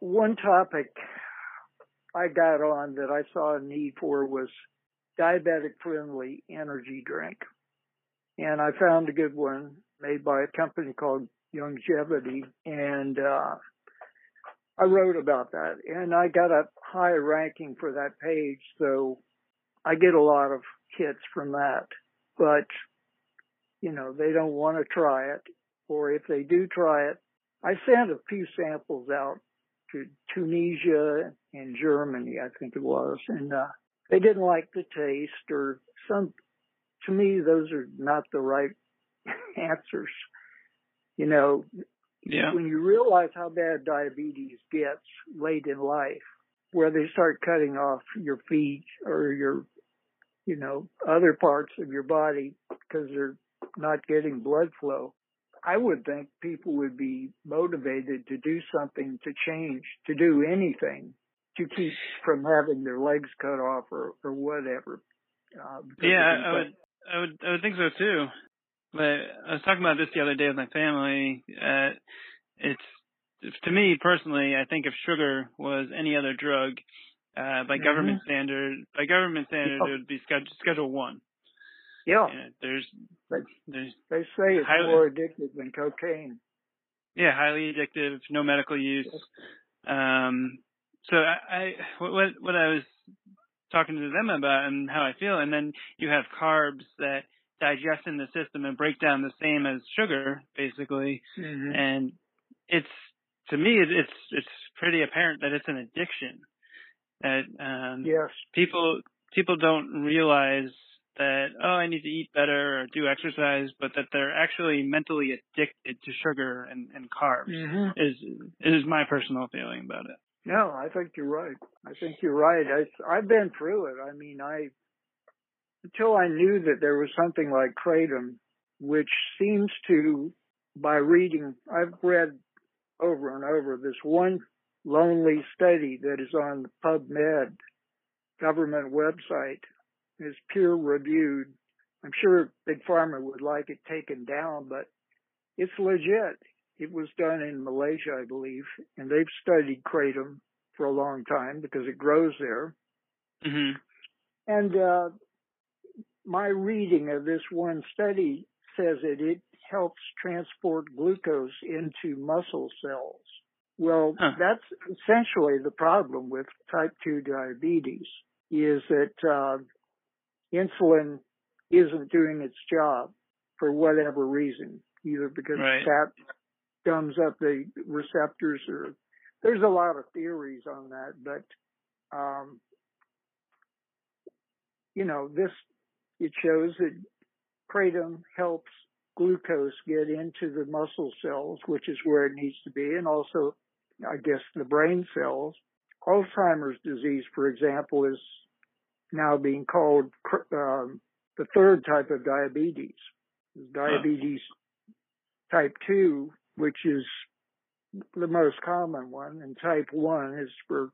One topic I got on that I saw a need for was diabetic friendly energy drink. And I found a good one made by a company called Longevity and, uh, I wrote about that and I got a high ranking for that page. So I get a lot of hits from that, but you know, they don't want to try it or if they do try it, I sent a few samples out to Tunisia and Germany, I think it was, and uh, they didn't like the taste or some. To me, those are not the right [laughs] answers. You know, Yeah. when you realize how bad diabetes gets late in life, where they start cutting off your feet or your, you know, other parts of your body because they're not getting blood flow. I would think people would be motivated to do something to change, to do anything to keep from having their legs cut off or or whatever. Uh, yeah, I would, I would, I would think so too. But I was talking about this the other day with my family. Uh, it's to me personally, I think if sugar was any other drug, uh, by mm-hmm. government standard, by government standard, it would be schedule, schedule one. Yeah. there's, they, there's, they say it's highly, more addictive than cocaine. Yeah, highly addictive, no medical use. Um, so I, I, what, what I was talking to them about and how I feel, and then you have carbs that digest in the system and break down the same as sugar, basically, mm-hmm. and it's to me it's it's pretty apparent that it's an addiction that um, yes people people don't realize that oh I need to eat better or do exercise, but that they're actually mentally addicted to sugar and, and carbs mm-hmm. is is my personal feeling about it. No, I think you're right. I think you're right. I I've been through it. I mean, I until I knew that there was something like kratom, which seems to, by reading, I've read over and over this one lonely study that is on the PubMed government website is peer reviewed. I'm sure Big Pharma would like it taken down, but it's legit. It was done in Malaysia, I believe, and they've studied kratom for a long time because it grows there. Mm-hmm. And uh, my reading of this one study says that it helps transport glucose into muscle cells. Well, huh. that's essentially the problem with type 2 diabetes is that uh, insulin isn't doing its job for whatever reason, either because right. fat gums up the receptors or there's a lot of theories on that, but um, you know, this it shows that kratom helps glucose get into the muscle cells, which is where it needs to be, and also, I guess, the brain cells. Alzheimer's disease, for example, is now being called um, the third type of diabetes. Diabetes huh. type 2, which is the most common one, and type 1 is for,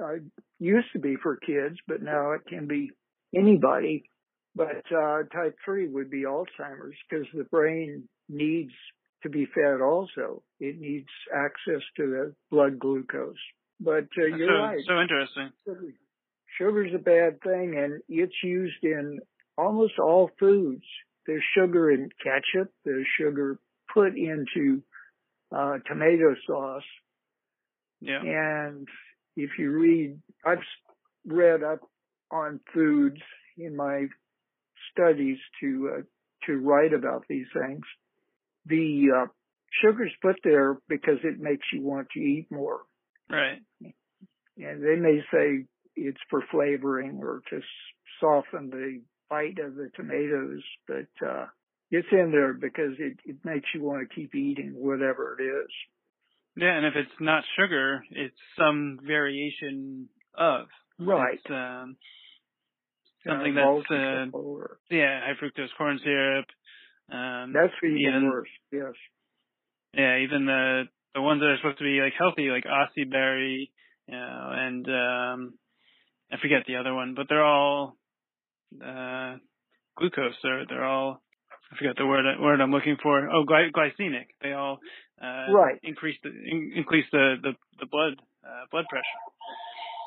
uh, used to be for kids, but now it can be anybody. But uh, type 3 would be Alzheimer's because the brain needs to be fed also. It needs access to the blood glucose. But uh, you're so, right. So interesting. Sugar's a bad thing, and it's used in almost all foods. There's sugar in ketchup. There's sugar put into uh, tomato sauce. Yeah. And if you read, I've read up on foods in my studies to uh, to write about these things. The uh, sugar's put there because it makes you want to eat more. Right. And they may say it's for flavoring or to soften the bite of the tomatoes, but uh, it's in there because it, it makes you want to keep eating whatever it is. Yeah, and if it's not sugar, it's some variation of. Right. Um, something that's uh, yeah, high fructose corn syrup. Um, that's even, even worse. Yes. Yeah, even the the ones that are supposed to be like healthy, like açaí berry, you know, and um, I forget the other one, but they're all uh, glucose. They're they're all I forget the word word I'm looking for. Oh, gly- glycemic. They all uh, right increase the in, increase the the, the blood uh, blood pressure.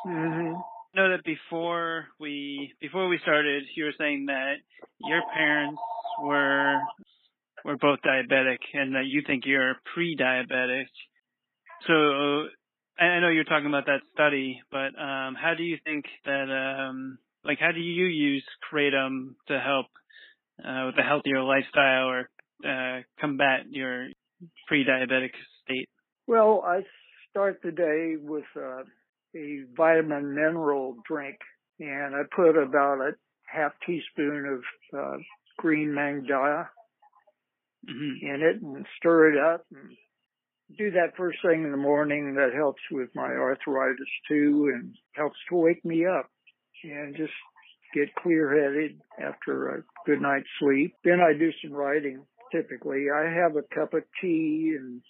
Mm-hmm. Know that before we before we started, you were saying that your parents were were both diabetic, and that you think you're pre-diabetic. So I know you're talking about that study, but um, how do you think that um, like how do you use kratom to help uh, with a healthier lifestyle or uh, combat your pre-diabetic state? Well, I start the day with uh, a vitamin mineral drink, and I put about a half teaspoon of uh, green Maeng mm-hmm. in it and stir it up and do that first thing in the morning. That helps with my arthritis too and helps to wake me up and just get clear headed after a good night's sleep. Then I do some writing typically. I have a cup of tea and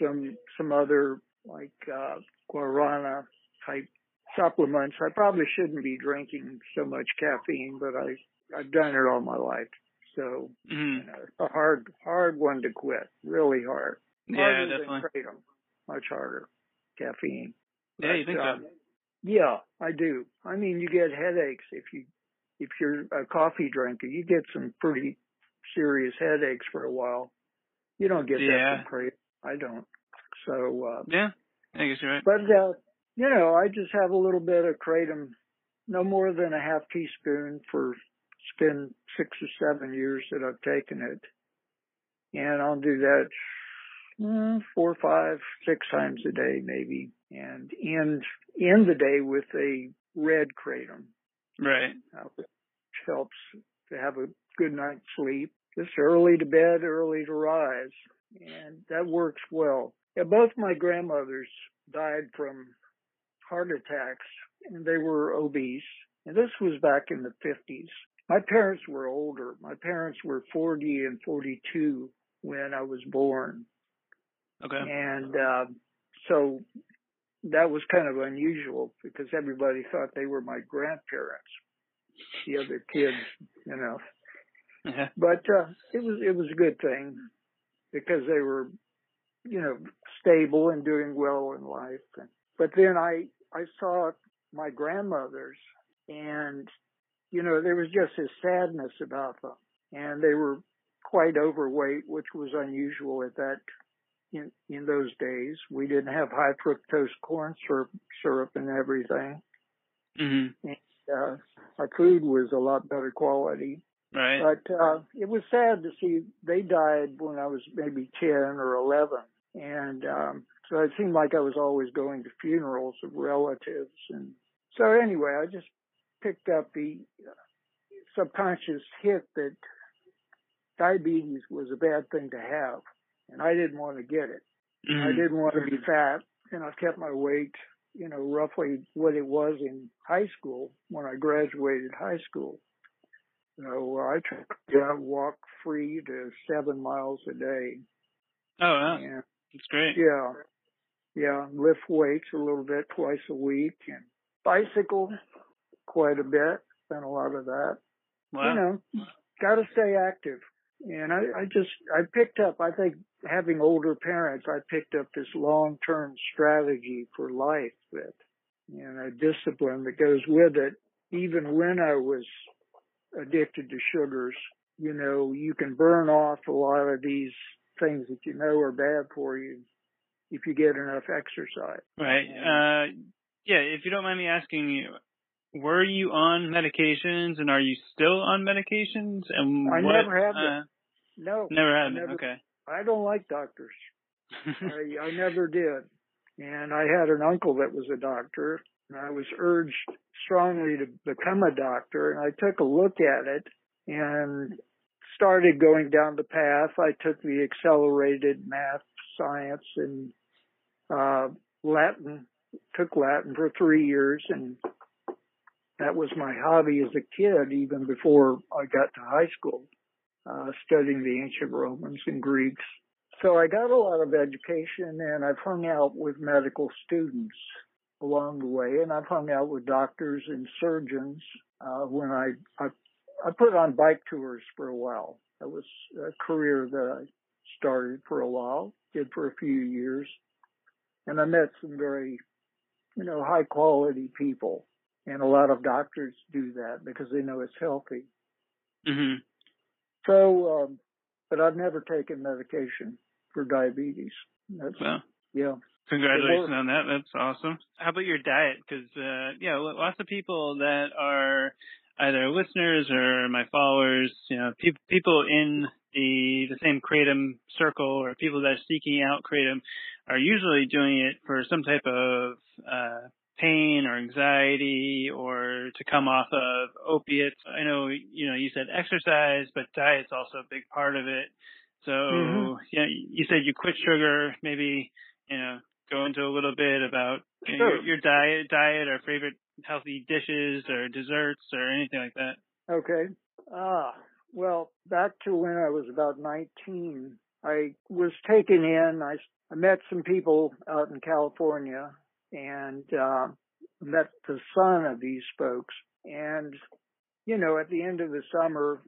some some other like uh guarana type supplements. I probably shouldn't be drinking so much caffeine, but I I've done it all my life. So mm. you know, it's a hard hard one to quit. Really hard. Yeah, Harder definitely. Than kratom. Much harder. Caffeine. Yeah, you think um, so? Yeah, I do. I mean, you get headaches if you if you're a coffee drinker. You get some pretty serious headaches for a while. You don't get Yeah. that from kratom. I don't. So, uh, Yeah, I guess you're right. but uh, you know, I just have a little bit of kratom, no more than a half teaspoon for. It's been six or seven years that I've taken it, and I'll do that mm, four, five, six times a day, maybe, and end end the day with a red kratom, Right. uh, which helps to have a good night's sleep. Just early to bed, early to rise, and that works well. Yeah, both my grandmothers died from heart attacks, and they were obese. And this was back in the 50s. My parents were older. My parents were 40 and 42 when I was born. Okay. And uh, so that was kind of unusual because everybody thought they were my grandparents, the other kids, you know. Yeah. But uh, it was it was a good thing because they were, you know, stable and doing well in life. But then I I saw my grandmothers, and you know there was just this sadness about them, and they were quite overweight, which was unusual at that in in those days. We didn't have high fructose corn syrup syrup and everything. Mhm. Uh, our food was a lot better quality. Right. But uh, it was sad to see they died when I was maybe 10 or 11. And um, so it seemed like I was always going to funerals of relatives. And so anyway, I just picked up the uh, subconscious hit that diabetes was a bad thing to have. And I didn't want to get it. I Mhm. didn't want to be fat. And I kept my weight, you know, roughly what it was in high school when I graduated high school. So I took a walk free to seven miles a day. Oh, wow. And That's great. yeah, yeah, lift weights a little bit twice a week and bicycle quite a bit. Spent a lot of that. Wow. You know, got to stay active. And I, I just, I picked up, I think having older parents, I picked up this long-term strategy for life that, and a discipline that goes with it. Even when I was addicted to sugars, you know, you can burn off a lot of these things that you know are bad for you if you get enough exercise. Right. Uh, yeah. If you don't mind me asking you, were you on medications and are you still on medications? And I what, never had uh, them. No, Never had them. Okay. I don't like doctors. [laughs] I, I never did. And I had an uncle that was a doctor, and I was urged strongly to become a doctor, and I took a look at it and started going down the path. I took the accelerated math, science, and uh, Latin, took Latin for three years, and that was my hobby as a kid, even before I got to high school, uh, studying the ancient Romans and Greeks. So I got a lot of education and I've hung out with medical students along the way and I've hung out with doctors and surgeons, uh, when I, I, I put on bike tours for a while. That was a career that I started for a while, did for a few years. And I met some very, you know, high quality people. And a lot of doctors do that because they know it's healthy. hmm So, um, but I've never taken medication for diabetes. That's, Well, yeah. congratulations on that. That's awesome. How about your diet? Because uh, yeah, lots of people that are either listeners or my followers, you know, pe- people in the the same kratom circle or people that are seeking out kratom are usually doing it for some type of uh, pain or anxiety or to come off of opiates. I know, you know, you said exercise, but diet's also a big part of it. So, Mhm. yeah, you said you quit sugar, maybe, you know, go into a little bit about you know, Sure. your, your diet, diet or favorite healthy dishes or desserts or anything like that. Okay. Ah, well, back to when I was about 19, I was taken in. I, I met some people out in California and, uh, met the son of these folks. And, you know, at the end of the summer,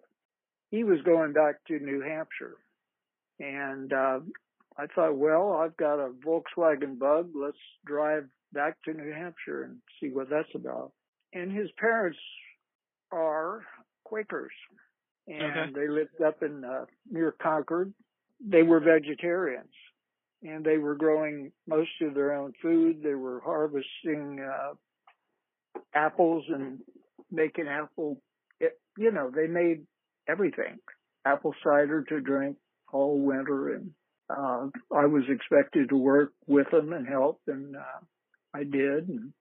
he was going back to New Hampshire. And, uh, I thought, well, I've got a Volkswagen bug. Let's drive back to New Hampshire and see what that's about. And his parents are Quakers and okay. they lived up in, uh, near Concord. They were vegetarians and they were growing most of their own food. They were harvesting, uh, apples and making apple, it, you know, they made everything, apple cider to drink all winter. And, uh, I was expected to work with them and help and, uh, I did. And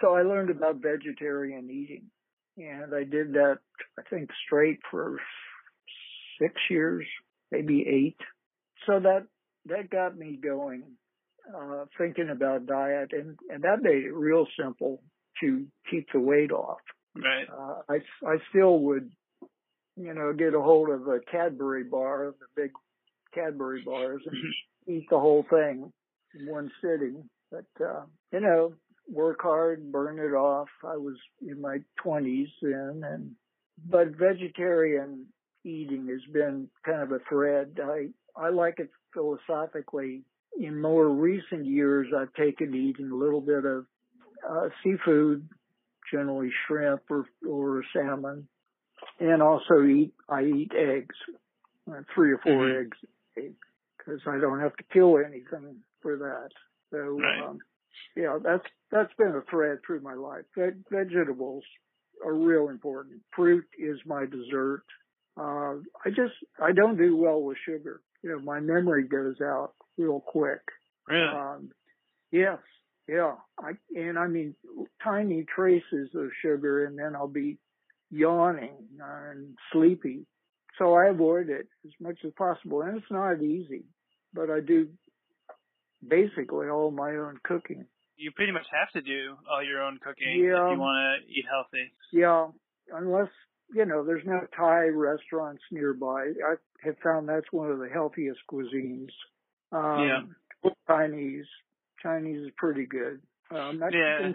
so I learned about vegetarian eating and I did that, I think straight for six years, maybe eight. So that that got me going, uh, thinking about diet, and and that made it real simple to keep the weight off. Right. Uh, I I still would, you know, get a hold of a Cadbury bar, the big Cadbury bars, and mm-hmm. eat the whole thing in one sitting. But uh, you know, work hard, burn it off. I was in my twenties then, and but vegetarian eating has been kind of a thread. I I like it philosophically. In more recent years, I've taken to eating a little bit of uh, seafood, generally shrimp or or salmon, and also eat I eat eggs, uh, three or 4 mm-hmm. eggs, because I don't have to kill anything for that. So right. um, yeah, that's that's been a thread through my life. Veg- vegetables are real important. Fruit is my dessert. Uh, I just I don't do well with sugar you know, my memory goes out real quick. Really? Um, yes. Yeah. I, and I mean, tiny traces of sugar and then I'll be yawning and sleepy. So I avoid it as much as possible. And it's not easy, but I do basically all my own cooking. You pretty much have to do all your own cooking yeah. if you want to eat healthy. Yeah. Unless you know, there's no Thai restaurants nearby. I have found that's one of the healthiest cuisines. Um, yeah. Chinese. Chinese is pretty good. Um, yeah.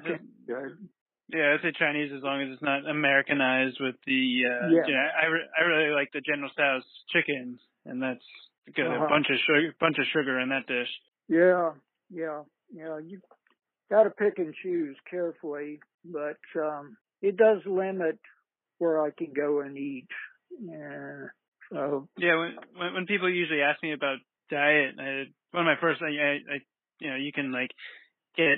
good. Yeah, I say Chinese as long as it's not Americanized with the, uh, yeah. I, re- I really like the General Tso's chicken and that's got uh-huh. a bunch of sugar, bunch of sugar in that dish. Yeah, yeah, yeah. You gotta pick and choose carefully, but, um, it does limit where I can go and eat. Yeah. So yeah, when when people usually ask me about diet, I, one of my first, I, I, you know, you can like get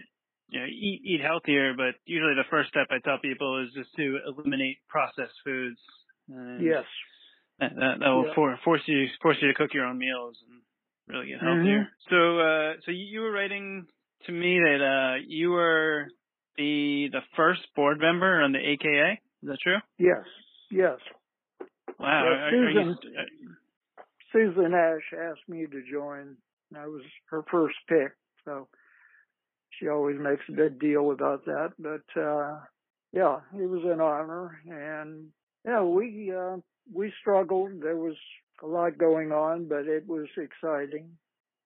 you know eat eat healthier, but usually the first step I tell people is just to eliminate processed foods. And yes. That, that, that will yeah. for, force you force you to cook your own meals and really get healthier. Mm-hmm. So uh so you were writing to me that uh you were the the first board member on the AKA. Is that true? Yes. Yes. Wow. Yeah, Susan, you... Susan Ash asked me to join. I was her first pick, so she always makes a big deal about that. But uh yeah, it was an honor, and yeah, we uh, we struggled. There was a lot going on, but it was exciting.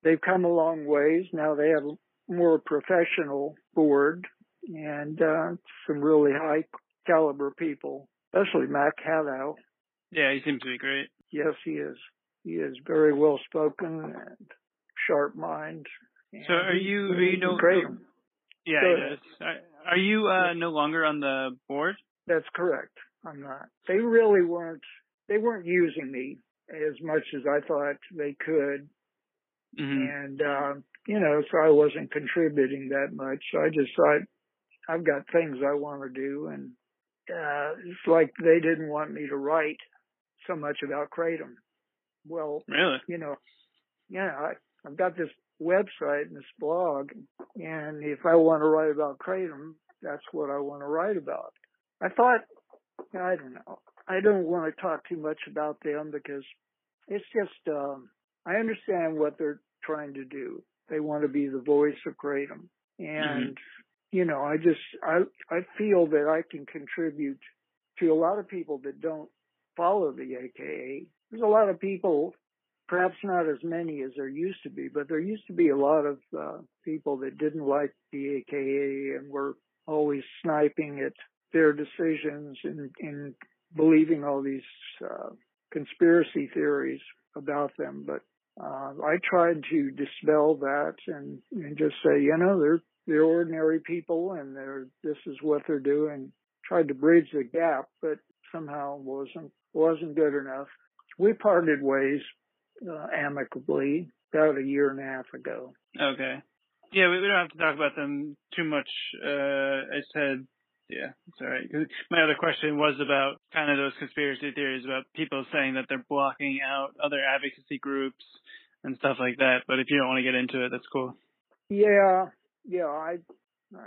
They've come a long ways. Now they have a more professional board and uh, some really high caliber people, especially Mac Haddow. Yeah, he seems to be great. Yes, he is. He is very well spoken and sharp mind. So are you are you no great? Yeah, he does. Are you uh, no longer on the board? That's correct. I'm not. They really weren't. They weren't using me as much as I thought they could. Mm-hmm. And, uh, you know, so I wasn't contributing that much. So I just thought I've got things I want to do and uh, it's like they didn't want me to write so much about kratom. Well, really, you know, yeah, I, I've got this website and this blog, and if I want to write about kratom, that's what I want to write about. I thought, I don't know, I don't want to talk too much about them because it's just, um, I understand what they're trying to do. They want to be the voice of kratom, and mm-hmm you know, I just, I, I feel that I can contribute to a lot of people that don't follow the AKA. There's a lot of people perhaps not as many as there used to be, but there used to be a lot of uh, people that didn't like the AKA and were always sniping at their decisions and, and believing all these uh, conspiracy theories about them. But uh, I tried to dispel that and, and just say, you know, they're they're ordinary people and they're this is what they're doing. Tried to bridge the gap, but somehow wasn't wasn't good enough. We parted ways uh, amicably about a year and a half ago. Okay. Yeah, we, we don't have to talk about them too much. Uh, I said, yeah, it's all right. My other question was about kind of those conspiracy theories about people saying that they're blocking out other advocacy groups and stuff like that. But if you don't want to get into it, that's cool. Yeah, yeah, I, I,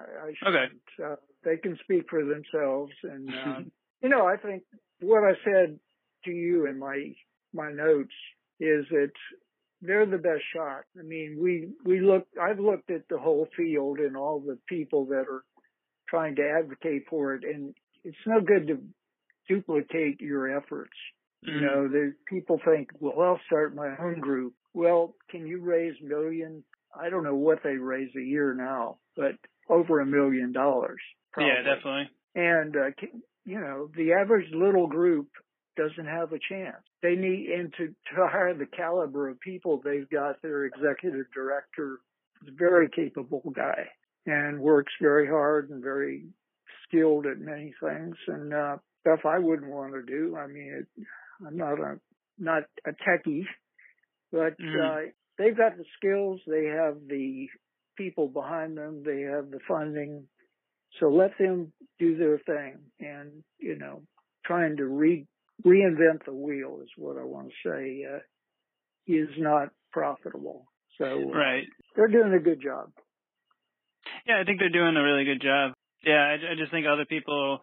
I okay. Uh, they can speak for themselves, and uh, [laughs] you know, I think what I said to you in my my notes is that they're the best shot. I mean, we we look. I've looked at the whole field and all the people that are trying to advocate for it, and it's no good to duplicate your efforts. Mm-hmm. You know, the people think, well, I'll start my own group. Well, can you raise million? I don't know what they raise a year now, but over a million dollars. Yeah, definitely. And uh, you know, the average little group doesn't have a chance. They need, and to, to hire the caliber of people they've got, their executive director is a very capable guy and works very hard and very skilled at many things and, uh, stuff I wouldn't want to do. I mean, it, I'm not a, not a techie, but, mm. uh, they've got the skills. They have the people behind them. They have the funding. So let them do their thing and, you know, trying to re reinvent the wheel is what I want to say, uh, is not profitable. So uh, right. they're doing a good job. Yeah, I think they're doing a really good job. Yeah, I, I just think other people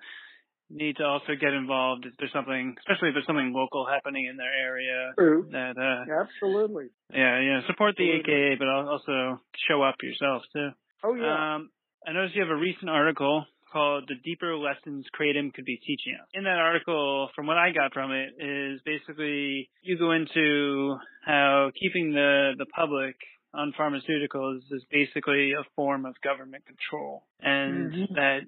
need to also get involved if there's something, especially if there's something local happening in their area. True. That uh, absolutely. Yeah, yeah. Support the Absolutely. AKA, but also show up yourself too. Oh yeah. Um, I noticed you have a recent article called The Deeper Lessons Kratom Could Be Teaching Us. In that article, from what I got from it, is basically you go into how keeping the, the public on pharmaceuticals is basically a form of government control. And mm-hmm. that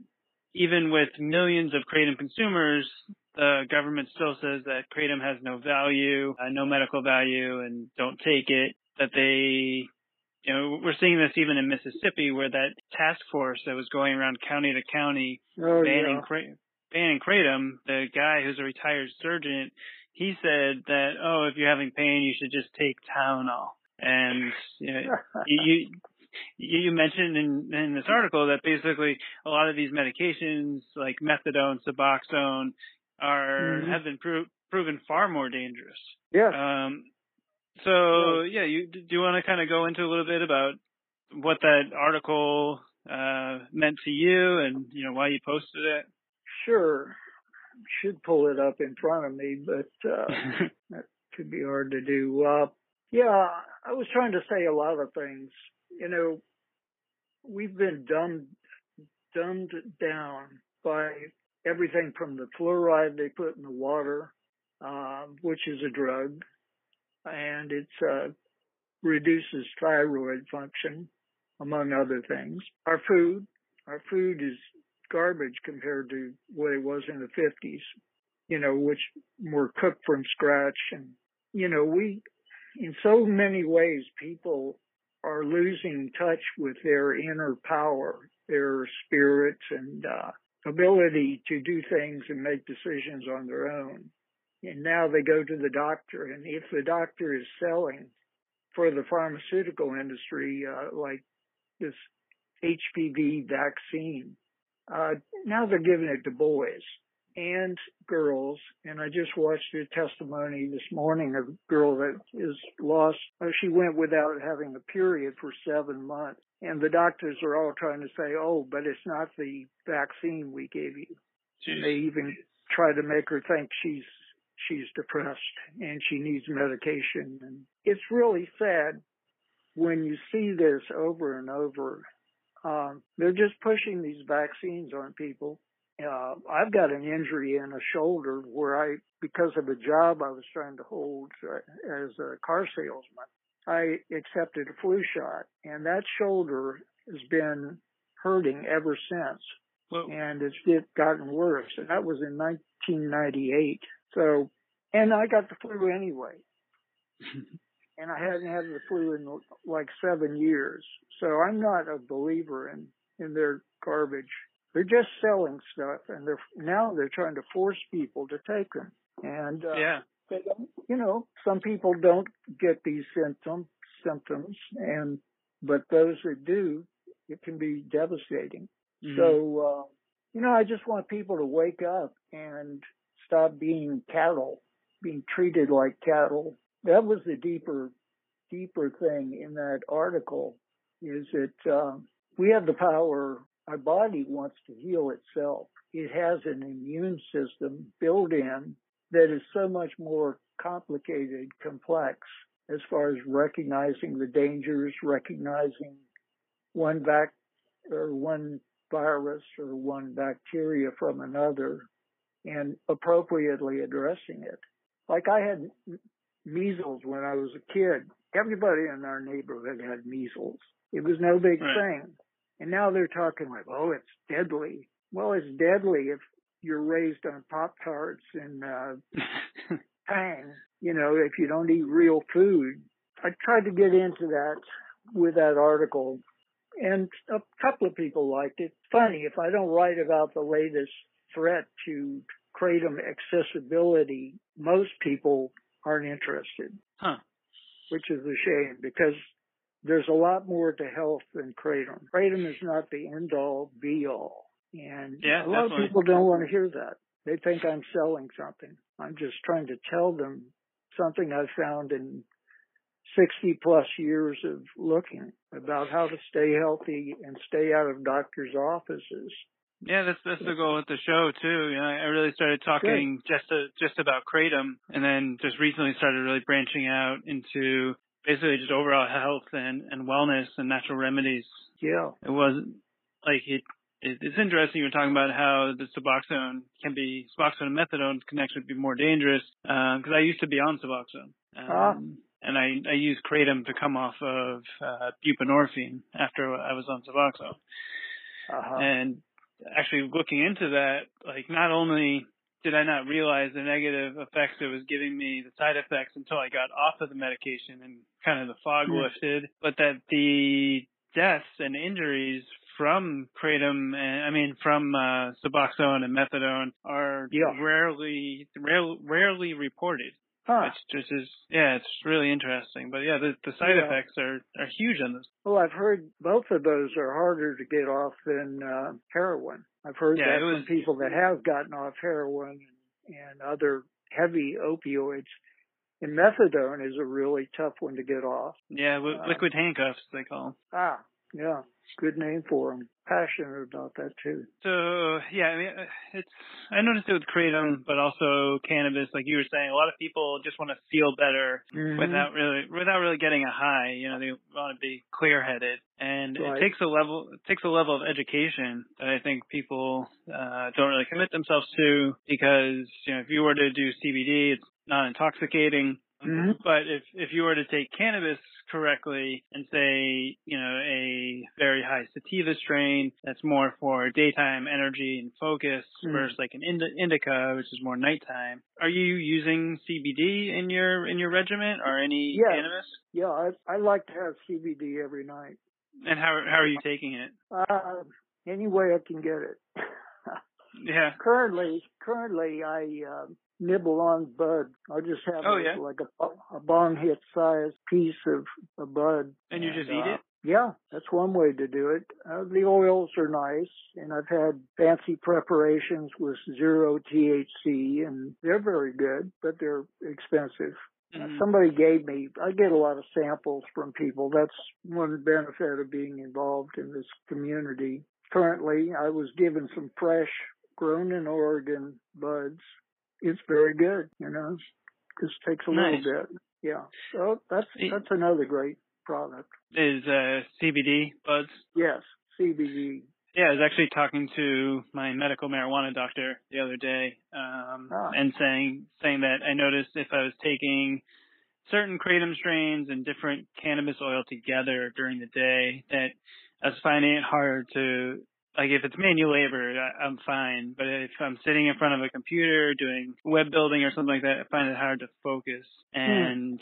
even with millions of kratom consumers, the government still says that kratom has no value, uh, no medical value, and don't take it. That they you know, we're seeing this even in Mississippi where that task force that was going around county to county oh, banning, yeah. cra- banning kratom, the guy who's a retired surgeon, he said that, oh, if you're having pain, you should just take Tylenol. And you, know, [laughs] you, you, mentioned in, in this article that basically a lot of these medications like methadone, Suboxone are, mm-hmm. have been pro- proven far more dangerous. Yeah. Um, so yeah, you do you want to kind of go into a little bit about what that article uh, meant to you and you know why you posted it? Sure, should pull it up in front of me, but uh, [laughs] that could be hard to do. Uh, yeah, I was trying to say a lot of things. You know, we've been dumbed dumbed down by everything from the fluoride they put in the water, uh, which is a drug, and it uh, reduces thyroid function, among other things. Our food, our food is garbage compared to what it was in the 50s, you know, which were cooked from scratch. And, you know, we, in so many ways, people are losing touch with their inner power, their spirits and uh, ability to do things and make decisions on their own and now they go to the doctor. And if the doctor is selling for the pharmaceutical industry, uh, like this HPV vaccine, uh, now they're giving it to boys and girls. And I just watched a testimony this morning of a girl that is lost. Uh, she went without having a period for seven months. And the doctors are all trying to say, oh, but it's not the vaccine we gave you. Jeez. They even try to make her think she's she's depressed and she needs medication. And it's really sad when you see this over and over. Um, they're just pushing these vaccines on people uh, I've got an injury in a shoulder where I, because of a job I was trying to hold uh, as a car salesman, I accepted a flu shot and that shoulder has been hurting ever since. Whoa. And it's gotten worse. And that was in 1998. So, and I got the flu anyway. [laughs] and I hadn't had the flu in like seven years. So I'm not a believer in, in their garbage. They're just selling stuff and they're, now they're trying to force people to take them. And, uh, yeah. they don't, you know, some people don't get these symptoms, symptoms and, but those that do, it can be devastating. Mhm. So, uh, you know, I just want people to wake up and stop being cattle, being treated like cattle. That was the deeper, deeper thing in that article is that, um, we have the power, our body wants to heal itself. It has an immune system built in that is so much more complicated, complex as far as recognizing the dangers, recognizing one back or one virus or one bacteria from another and appropriately addressing it. Like I had measles when I was a kid. Everybody in our neighborhood had measles. It was no big Right. thing. And now they're talking like, oh, it's deadly. Well, it's deadly if you're raised on Pop Tarts and, uh, [laughs] Tang, you know, if you don't eat real food. I tried to get into that with that article and a couple of people liked it. Funny, if I don't write about the latest threat to kratom accessibility, most people aren't interested, huh. which is a shame because there's a lot more to health than kratom. Kratom is not the end all be all. And Yeah, a lot definitely. of people don't want to hear that. They think I'm selling something. I'm just trying to tell them something I've found in 60 plus years of looking about how to stay healthy and stay out of doctors' offices. Yeah, that's that's the goal with the show too. You know, I really started talking just to, just about kratom, and then just recently started really branching out into basically just overall health and and wellness and natural remedies. Yeah. It wasn't like it. it it's interesting you were talking about how the Suboxone can be Suboxone and methadone can actually be more dangerous because I used to be on Suboxone. Ah. Um, and I, I used kratom to come off of uh, buprenorphine after I was on Suboxone. Uh-huh. And actually looking into that, like not only did I not realize the negative effects it was giving me, the side effects until I got off of the medication and kind of the fog Hmm. lifted, but that the deaths and injuries from kratom and I mean from uh, Suboxone and methadone are Yeah. rarely rare, rarely reported. Huh. It's just is yeah, it's really interesting. But yeah, the the side Yeah. effects are are huge on this. Well, I've heard both of those are harder to get off than uh, heroin. I've heard Yeah, that was- from people that have gotten off heroin and, and other heavy opioids. And methadone is a really tough one to get off. Yeah, li- Uh, liquid handcuffs they call. Ah, yeah, good name for them. Passionate about that too. So yeah, I mean, uh, it's I noticed it with kratom, but also cannabis. Like you were saying, a lot of people just want to feel better Mhm. without really without really getting a high. You know, they want to be clear headed, and Right. it takes a level it takes a level of education that I think people uh, don't really commit themselves to because you know if you were to do CBD, it's not intoxicating. Mhm. But if if you were to take cannabis correctly and say, you know, a very high sativa strain that's more for daytime energy and focus Mm. versus like an indi- indica, which is more nighttime. Are you using CBD in your in your regimen or any Yes. cannabis? Yeah, I, I like to have CBD every night. And how how are you taking it? Uh, any way I can get it. [laughs] Yeah. currently, currently I uh, nibble on bud. I just have Oh, a, yeah? like a, a bong hit size piece of a bud. And you just eat uh, it? Yeah, that's one way to do it. Uh, the oils are nice, and I've had fancy preparations with zero THC, and they're very good, but they're expensive. Uh, Mhm. Somebody gave me, I get a lot of samples from people. That's one benefit of being involved in this community. Currently, I was given some fresh, grown in Oregon buds. It's very good, you know. Just takes a Nice. little bit. Yeah. So that's, that's another great product. Is uh, CBD buds? Yes. CBD. Yeah, I was actually talking to my medical marijuana doctor the other day, um, Ah. and saying saying that I noticed if I was taking certain kratom strains and different cannabis oil together during the day, that I was finding it hard to like if it's manual labor, I, I'm fine. But if I'm sitting in front of a computer doing web building or something like that, I find it hard to focus. And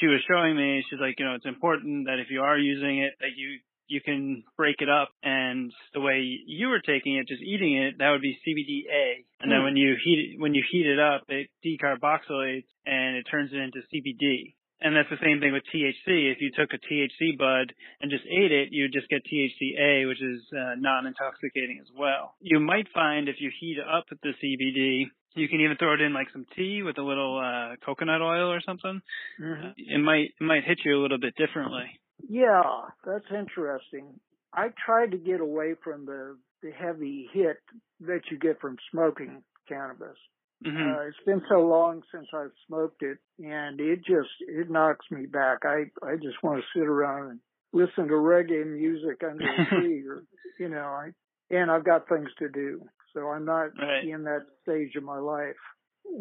she was showing me, she's like, you know, it's important that if you are using it, that you you can break it up and the way you were taking it, just eating it, that would be CBDA. And then Hmm. when you heat it, when you heat it up, it decarboxylates and it turns it into CBD. And that's the same thing with THC. If you took a THC bud and just ate it, you would just get THCA, which is uh, non-intoxicating as well. You might find if you heat up the CBD, you can even throw it in like some tea with a little uh, coconut oil or something. Mhm. Uh, it might it might hit you a little bit differently. Yeah, that's interesting. I tried to get away from the the heavy hit that you get from smoking cannabis. Hmm Uh, it's been so long since I've smoked it, and it just it knocks me back. I I just want to sit around and listen to reggae music under a [laughs] tree, or you know, I and I've got things to do, so I'm not Right. in that stage of my life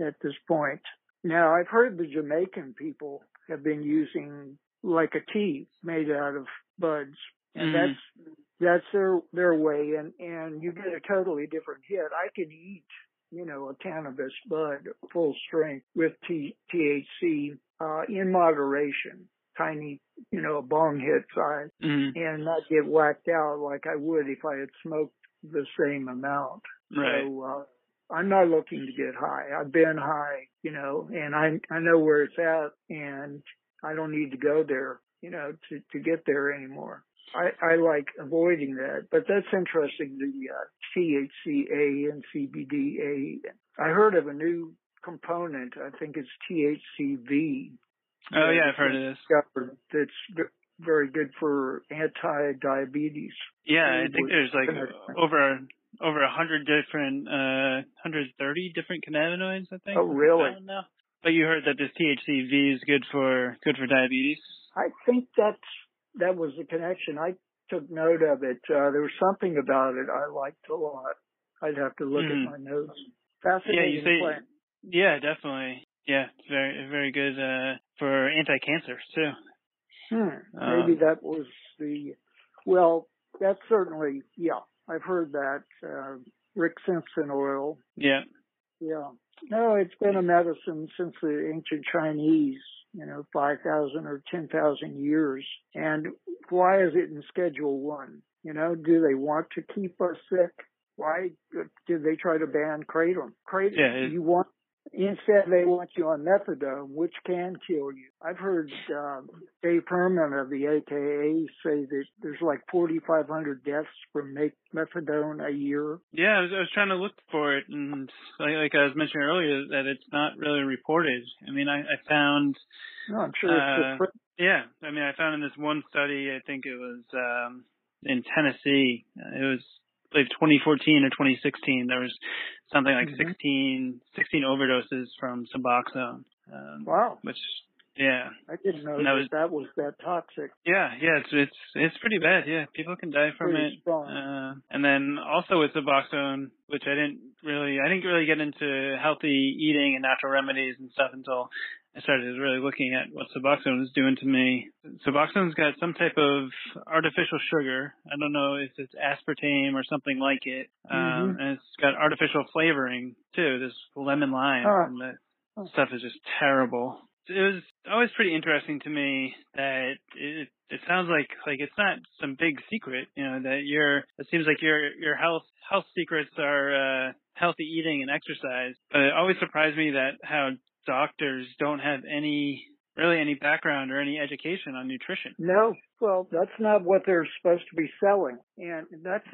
at this point. Now I've heard the Jamaican people have been using like a tea made out of buds, and Mhm. that's that's their their way, and and you get a totally different hit. I could eat you know, a cannabis bud full strength with T- THC uh, in moderation, tiny, you know, a bong hit size, hmm and not get whacked out like I would if I had smoked the same amount. Right. So uh, I'm not looking to get high. I've been high, you know, and I I know where it's at, and I don't need to go there, you know, to to get there anymore. I, I like avoiding that, but that's interesting. The uh, THCA and CBDA. I heard of a new component. I think it's THCV. Oh yeah, I've heard of this. That's very good for anti-diabetes. Yeah, I think there's like over over a hundred different, uh, 130 different cannabinoids. I think. Oh, really? But you heard that this THCV is good for good for diabetes. I think that's that was the connection. I took note of it. Uh, there was something about it I liked a lot. I'd have to look Mhm. at my notes. Yeah, Fascinating you say. plant. Yeah, definitely. Yeah, it's very very good uh, for anti-cancer too. Hmm. Um, Maybe that was the, well, that's certainly, yeah, I've heard that. Uh, Rick Simpson oil. Yeah. Yeah. No, it's been a medicine since the ancient Chinese, you know, 5,000 or 10,000 years. And why is it in Schedule 1? You know, do they want to keep us sick? Why did they try to ban kratom? Kratom, Yeah, it- you want, instead they want you on methadone, which can kill you. I've heard, um, Dave Herman of the AKA say that there's like 4,500 deaths from make methadone a year. Yeah, I was, I was trying to look for it, and like, like I was mentioning earlier, that it's not really reported. I mean, I, I found, No, I'm sure it's Uh, yeah, I mean, I found in this one study, I think it was um, in Tennessee, it was, believe, 2014 or 2016. There was something like Mhm. 16, 16 overdoses from Suboxone, um, Wow. which, yeah, I didn't know that, that that was- was that toxic. yeah, yeah, it's it's it's pretty bad. Yeah, people can die from Pretty it. strong. Uh, and then also with Suboxone, which I didn't really, I didn't really get into healthy eating and natural remedies and stuff until I started really looking at what Suboxone is doing to me. Suboxone's got some type of artificial sugar. I don't know if it's aspartame or something like it. Um, Mhm. and it's got artificial flavoring too. This lemon lime, Huh. and the stuff is just terrible. It was always pretty interesting to me that it it sounds like like it's not some big secret, you know, that your it seems like your your health health secrets are uh healthy eating and exercise. But it always surprised me that how doctors don't have any really any background or any education on nutrition. No, well, that's not what they're supposed to be selling. And that's,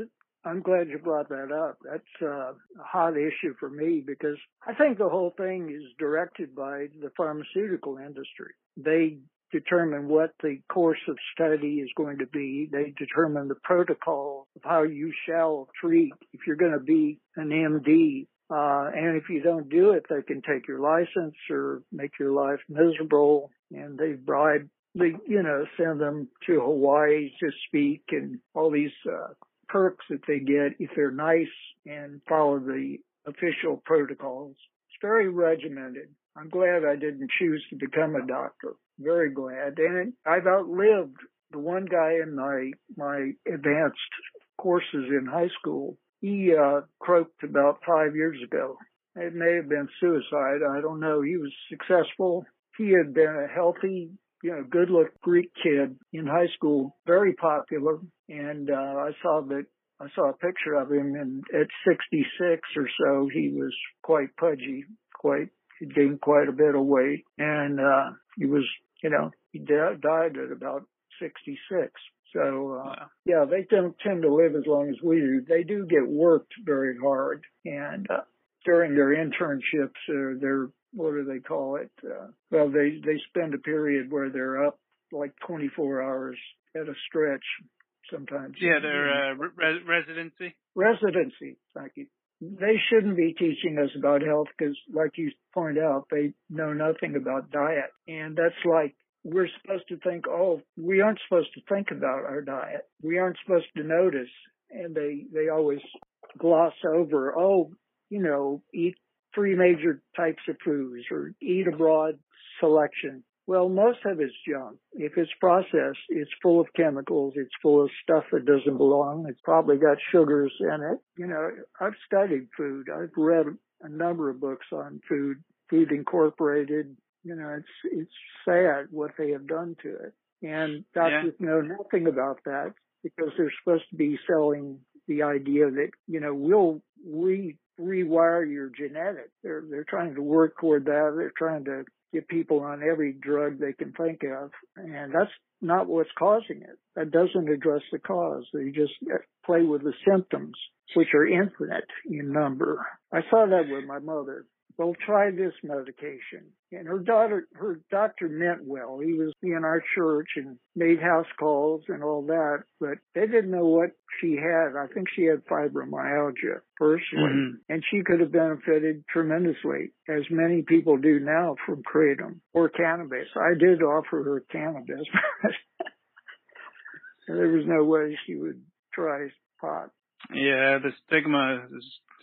I'm glad you brought that up. That's uh, a hot issue for me because I think the whole thing is directed by the pharmaceutical industry. They determine what the course of study is going to be. They determine the protocol of how you shall treat if you're going to be an MD. Uh, and if you don't do it, they can take your license or make your life miserable. And they bribe they, you know, send them to Hawaii to speak and all these, uh, perks that they get if they're nice and follow the official protocols. It's very regimented. I'm glad I didn't choose to become a doctor. Very glad. And I've outlived the one guy in my, my advanced courses in high school. He, uh, croaked about five years ago. It may have been suicide. I don't know. He was successful. He had been a healthy, you know, good look Greek kid in high school, very popular. And, uh, I saw that I saw a picture of him and at 66 or so, he was quite pudgy, quite, he gained quite a bit of weight and, uh, he was, you know, he died at about 66. So, uh, yeah, they don't tend to live as long as we do. They do get worked very hard and, uh, during their internships or their, what do they call it? Uh, well, they, they spend a period where they're up like 24 hours at a stretch sometimes. Yeah, their uh, re- residency. Residency. Thank you. They shouldn't be teaching us about health because, like you point out, they know nothing about diet, and that's like we're supposed to think, oh, we aren't supposed to think about our diet. We aren't supposed to notice, and they they always gloss over, oh, you know, eat three major types of foods or eat a broad selection. Well, most of it's junk. If it's processed, it's full of chemicals. It's full of stuff that doesn't belong. It's probably got sugars in it. You know, I've studied food. I've read a number of books on food, Food Incorporated. You know, it's, it's sad what they have done to it. And doctors yeah. know nothing about that because they're supposed to be selling the idea that, you know, we'll re rewire your genetics. They're they're trying to work toward that. They're trying to get people on every drug they can think of, and that's not what's causing it. That doesn't address the cause. They just play with the symptoms, which are infinite in number. I saw that with my mother well, try this medication. And her daughter, her doctor meant well. He was in our church and made house calls and all that, but they didn't know what she had. I think she had fibromyalgia personally, mm-hmm. and she could have benefited tremendously, as many people do now from kratom or cannabis. I did offer her cannabis, [laughs] but there was no way she would try pot. Yeah, the stigma,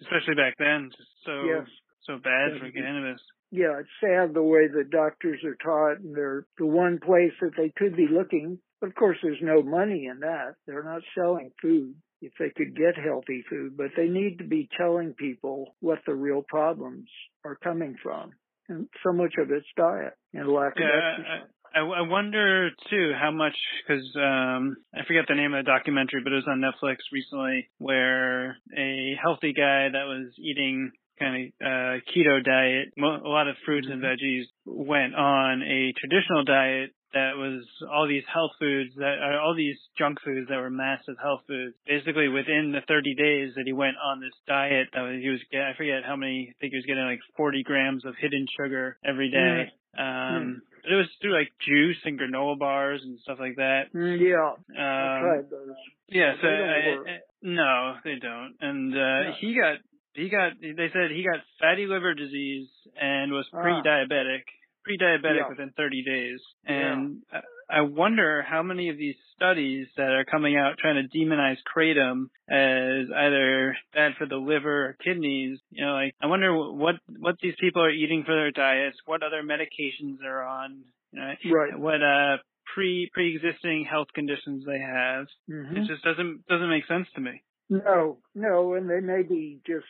especially back then, just so yes so bad for cannabis. Yeah, it's sad the way the doctors are taught, and they're the one place that they could be looking. Of course, there's no money in that. They're not selling food if they could get healthy food, but they need to be telling people what the real problems are coming from. And so much of it's diet and lack yeah, of exercise. I, I wonder too how much because um, I forget the name of the documentary, but it was on Netflix recently, where a healthy guy that was eating kind of uh, keto diet, a lot of fruits and mm-hmm. veggies, went on a traditional diet that was all these health foods that are all these junk foods that were massive health foods. Basically, within the 30 days that he went on this diet, that was, he was I forget how many. I think he was getting like 40 grams of hidden sugar every day. Mm. Um, mm. It was through like juice and granola bars and stuff like that. Mm, yeah, um, I tried those. Yeah, so I, I, no, they don't. And uh yeah. he got he got they said he got fatty liver disease and was ah. pre-diabetic pre-diabetic yeah. within 30 days and yeah. I wonder how many of these studies that are coming out trying to demonize kratom as either bad for the liver or kidneys, you know, like I wonder what what these people are eating for their diets, what other medications they're on, you know, right. what uh pre pre-existing health conditions they have. Mm-hmm. It just doesn't doesn't make sense to me. No, no, and they may be just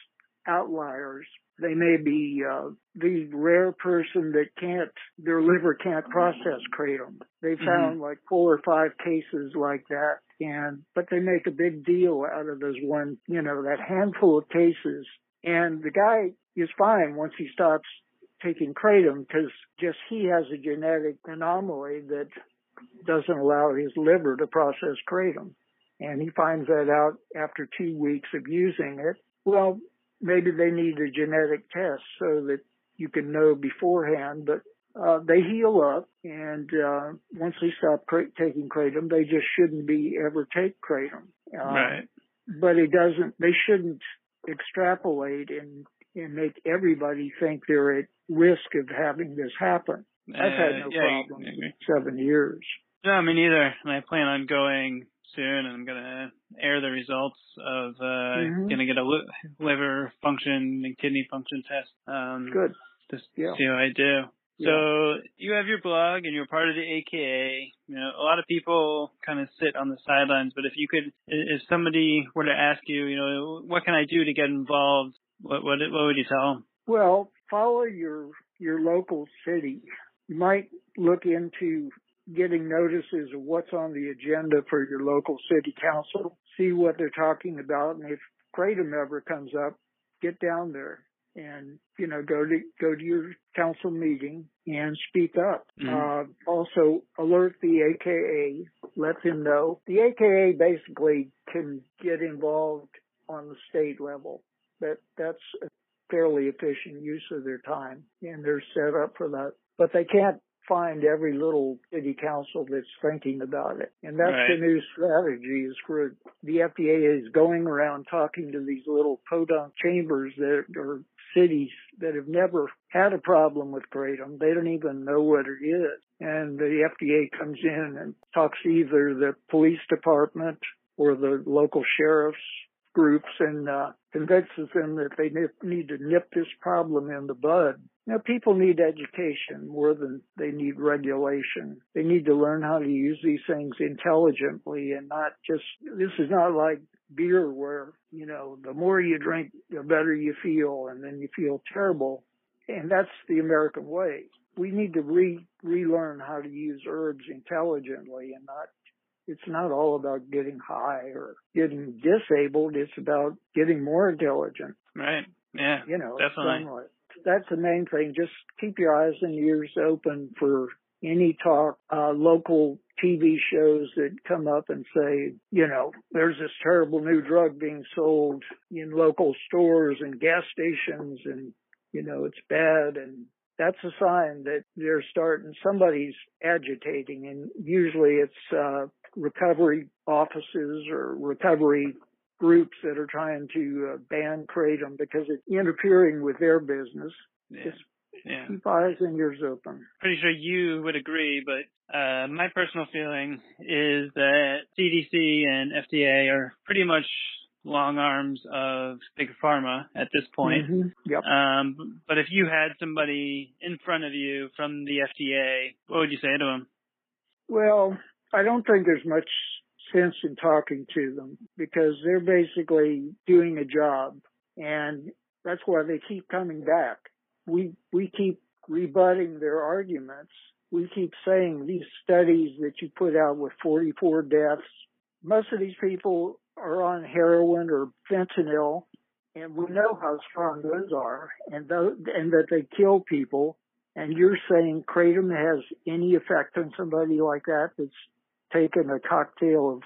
outliers. They may be uh, the rare person that can't, their liver can't process kratom. They mm-hmm. found mm-hmm. like four or five cases like that, and but they make a big deal out of those one, you know, that handful of cases. And the guy is fine once he stops taking kratom because just he has a genetic anomaly that doesn't allow his liver to process kratom. And he finds that out after two weeks of using it. Well, maybe they need a genetic test so that you can know beforehand, but uh, they heal up and uh, once they stop cra- taking kratom, they just shouldn't be ever take kratom. Uh, right. But it doesn't, they shouldn't extrapolate and, and make everybody think they're at risk of having this happen. I've had no yeah, problems in seven years. No, me neither. And I plan on going soon, and I'm gonna air the results of uh Mhm. gonna get a li- liver function and kidney function test. Um, Good. Just Yeah. see how I do. So you have your blog and you're part of the AKA. You know, a lot of people kind of sit on the sidelines, but if you could, if somebody were to ask you, you know, what can I do to get involved? What what what would you tell them? Well, follow your your local city. You might look into getting notices of what's on the agenda for your local city council. See what they're talking about, and if kratom ever comes up, get down there and you know go to go to your council meeting and speak up. Mhm. Uh, also alert the AKA, let them know. The AKA basically can get involved on the state level. That that's a fairly efficient use of their time, and they're set up for that. But they can't find every little city council that's thinking about it. And that's Right. the new strategy is for the FDA is going around talking to these little podunk chambers that are cities that have never had a problem with kratom. They don't even know what it is. And the FDA comes in and talks to either the police department or the local sheriff's groups and uh, convinces them that they need to nip this problem in the bud. Now, people need education more than they need regulation. They need to learn how to use these things intelligently and not just, this is not like beer where, you know, the more you drink, the better you feel and then you feel terrible. And that's the American way. We need to re, relearn how to use herbs intelligently and not it's not all about getting high or getting disabled. It's about getting more intelligent. Right. Yeah. You know, Definitely. somewhat. That's the main thing. Just keep your eyes and ears open for any talk, uh, local TV shows that come up and say, you know, there's this terrible new drug being sold in local stores and gas stations and, you know, it's bad and that's a sign that they're starting, somebody's agitating and usually it's, uh, recovery offices or recovery groups that are trying to uh, ban kratom because it's interfering with their business. Yeah. Just Yeah. keep eyes and ears open. Pretty sure you would agree, but uh, my personal feeling is that CDC and FDA are pretty much long arms of big pharma at this point. Mhm. Yep. Um, but if you had somebody in front of you from the FDA, what would you say to them? Well, I don't think there's much sense in talking to them because they're basically doing a job and that's why they keep coming back. We, we keep rebutting their arguments. We keep saying these studies that you put out with 44 deaths, most of these people are on heroin or fentanyl and we know how strong those are and those, and that they kill people. And you're saying kratom has any effect on somebody like that that's taken a cocktail of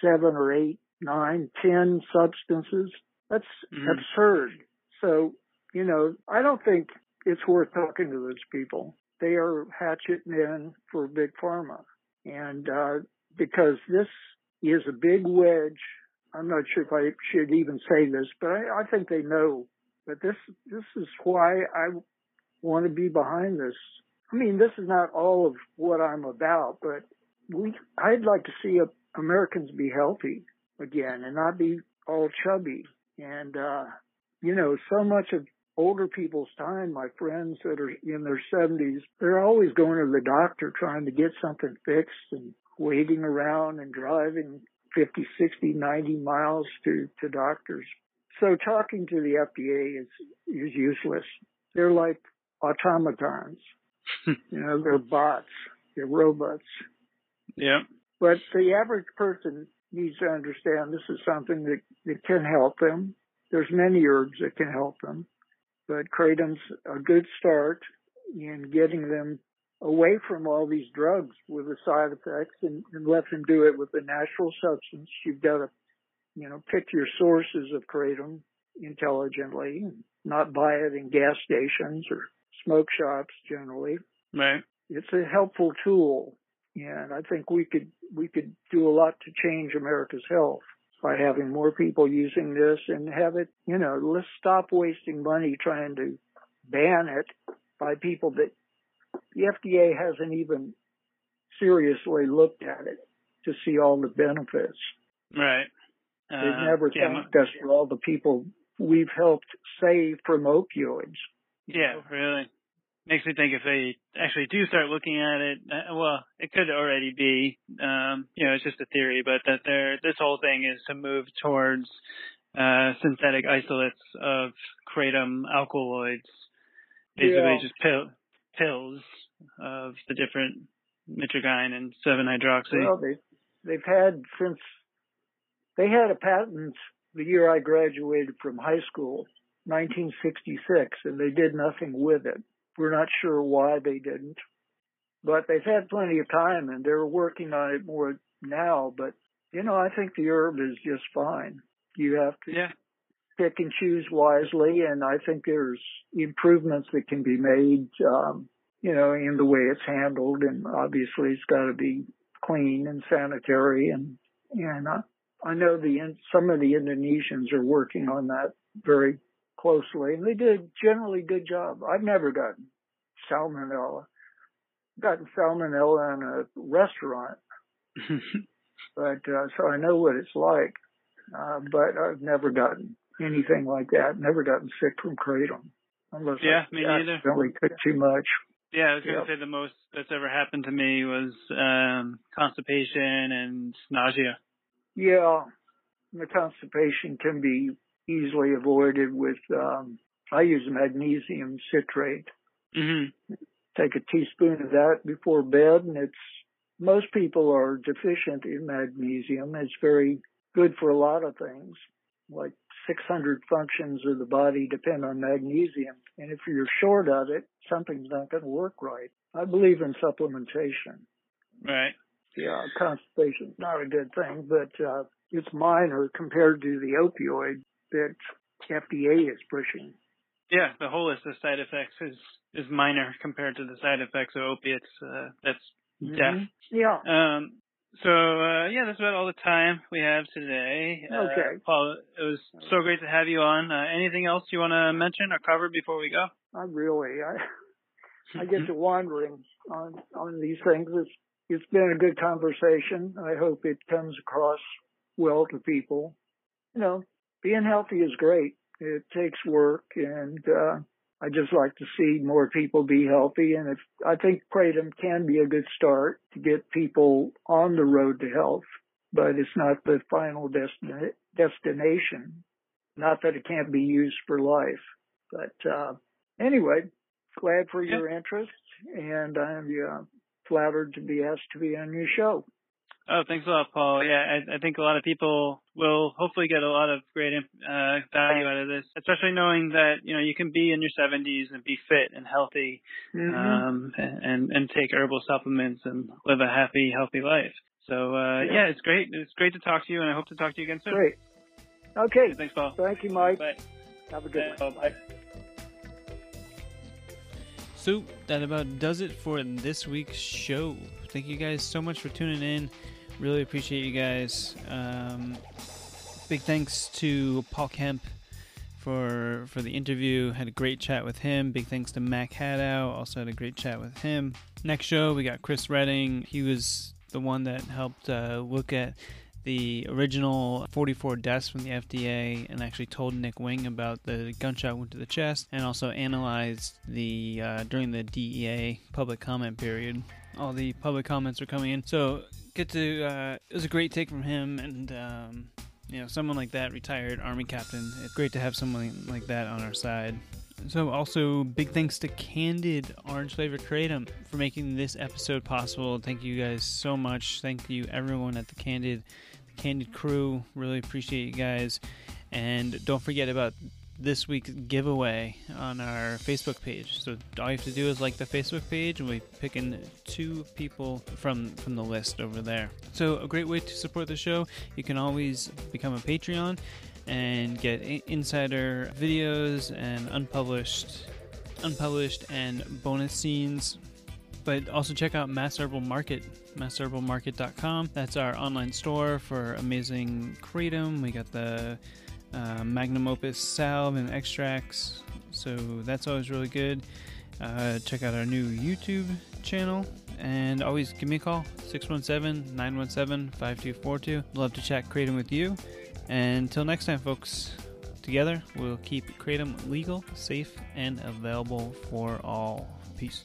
seven or eight, nine, ten substances. That's Mhm. absurd. So, you know, I don't think it's worth talking to those people. They are hatchet men for big pharma. And, uh, because this is a big wedge. I'm not sure if I should even say this, but I, I think they know. But this, this is why I want to be behind this. I mean, this is not all of what I'm about, but we, I'd like to see uh Americans be healthy again and not be all chubby. And, uh, you know, so much of older people's time, my friends that are in their seventies, they're always going to the doctor trying to get something fixed and waiting around and driving 50, 60, 90 miles to, to doctors. So talking to the FDA is, is useless. They're like automatons. [laughs] you know, they're bots. They're robots. Yep. But the average person needs to understand this is something that, that can help them. There's many herbs that can help them, but kratom's a good start in getting them away from all these drugs with the side effects and, and let them do it with a natural substance. You've got to, you know, pick your sources of kratom intelligently and not buy it in gas stations or smoke shops generally Right. it's a helpful tool and I think we could we could do a lot to change America's health by having more people using this and have it you know let's stop wasting money trying to ban it by people that the FDA hasn't even seriously looked at it to see all the benefits. Right. They've Uh, never yeah, thanked us for all the people we've helped save from opioids. Yeah, really. Makes me think if they actually do start looking at it, uh, well, it could already be, um, you know, it's just a theory, but that they're, this whole thing is to move towards, uh, synthetic isolates of kratom alkaloids, basically Yeah. just pill, pills of the different mitragyn and 7-hydroxy. Well, they they've had since they had a patent the year I graduated from high school, 1966, and they did nothing with it. We're not sure why they didn't, but they've had plenty of time and they're working on it more now. But you know, I think the herb is just fine. You have to yeah. pick and choose wisely, and I think there's improvements that can be made, um, you know, in the way it's handled, and obviously it's got to be clean and sanitary, and and I, I know the In- some of the Indonesians are working on that very closely, and they did a generally good job. I've never gotten salmonella, gotten salmonella in a restaurant, [laughs] but uh, so I know what it's like. Uh, but I've never gotten anything like that. Never gotten sick from kratom, unless Yeah, I me neither. accidentally took too much. Yeah, I was gonna say the most that's ever happened to me was um constipation and nausea. Yeah, the constipation can be easily avoided with. Um, I use magnesium citrate. Mhm. Take a teaspoon of that before bed, and it's most people are deficient in magnesium. It's very good for a lot of things. Like 600 functions of the body depend on magnesium, and if you're short of it, something's not going to work right. I believe in supplementation. Right. Yeah, constipation's not a good thing, but uh, it's minor compared to the opioid that FDA is pushing. Yeah, the whole list of side effects is is minor compared to the side effects of opiates. Uh, that's death. Mhm. Yeah. Um. So uh, yeah, that's about all the time we have today. Uh, Okay. Paul, it was so great to have you on. Uh, anything else you want to mention or cover before we go? I really, I, I get [laughs] to wandering on on these things. It's it's been a good conversation. I hope it comes across well to people. You know, being healthy is great. It takes work, and uh, I just like to see more people be healthy. And if I think kratom can be a good start to get people on the road to health, but it's not the final destina- destination. Not that it can't be used for life, but uh, anyway, glad for your interest, and I'm uh, flattered to be asked to be on your show. Oh, thanks a lot, Paul. Yeah, I, I think a lot of people will hopefully get a lot of great uh, value out of this, especially knowing that you know you can be in your 70s and be fit and healthy, Mhm. um, and and take herbal supplements and live a happy, healthy life. So uh, Yeah. yeah. it's great. It's great to talk to you, and I hope to talk to you again soon. Great. Okay. Thanks, Paul. Thank you, Mike. Bye. Have a good Bye. one. Bye. So that about does it for this week's show. Thank you guys so much for tuning in. Really appreciate you guys. Um, big thanks to Paul Kemp for for the interview. Had a great chat with him. Big thanks to Mac Haddow. Also had a great chat with him. Next show we got Chris Redding. He was the one that helped uh, look at the original 44 deaths from the FDA and actually told Nick Wing about the gunshot wound to the chest and also analyzed the uh, during the DEA public comment period. All the public comments are coming in, so get to. Uh, it was a great take from him, and um, you know, someone like that, retired army captain. It's great to have someone like that on our side. So, also big thanks to Candid Orange Flavor Kratom for making this episode possible. Thank you guys so much. Thank you everyone at the Candid Candid crew. Really appreciate you guys. And don't forget about this week's giveaway on our Facebook page. So all you have to do is like the Facebook page, and we pick in two people from from the list over there. So a great way to support the show. You can always become a Patreon and get insider videos and unpublished unpublished and bonus scenes but also check out Mass Herbal Market, massherbalmarket.com. That's our online store for amazing kratom. We got the uh, magnum opus salve and extracts, so that's always really good. Uh, check out our new YouTube channel And always give me a call 617 917 5242. Love to chat Kratom with you. And until next time, folks, together we'll keep Kratom legal, safe, and available for all. Peace.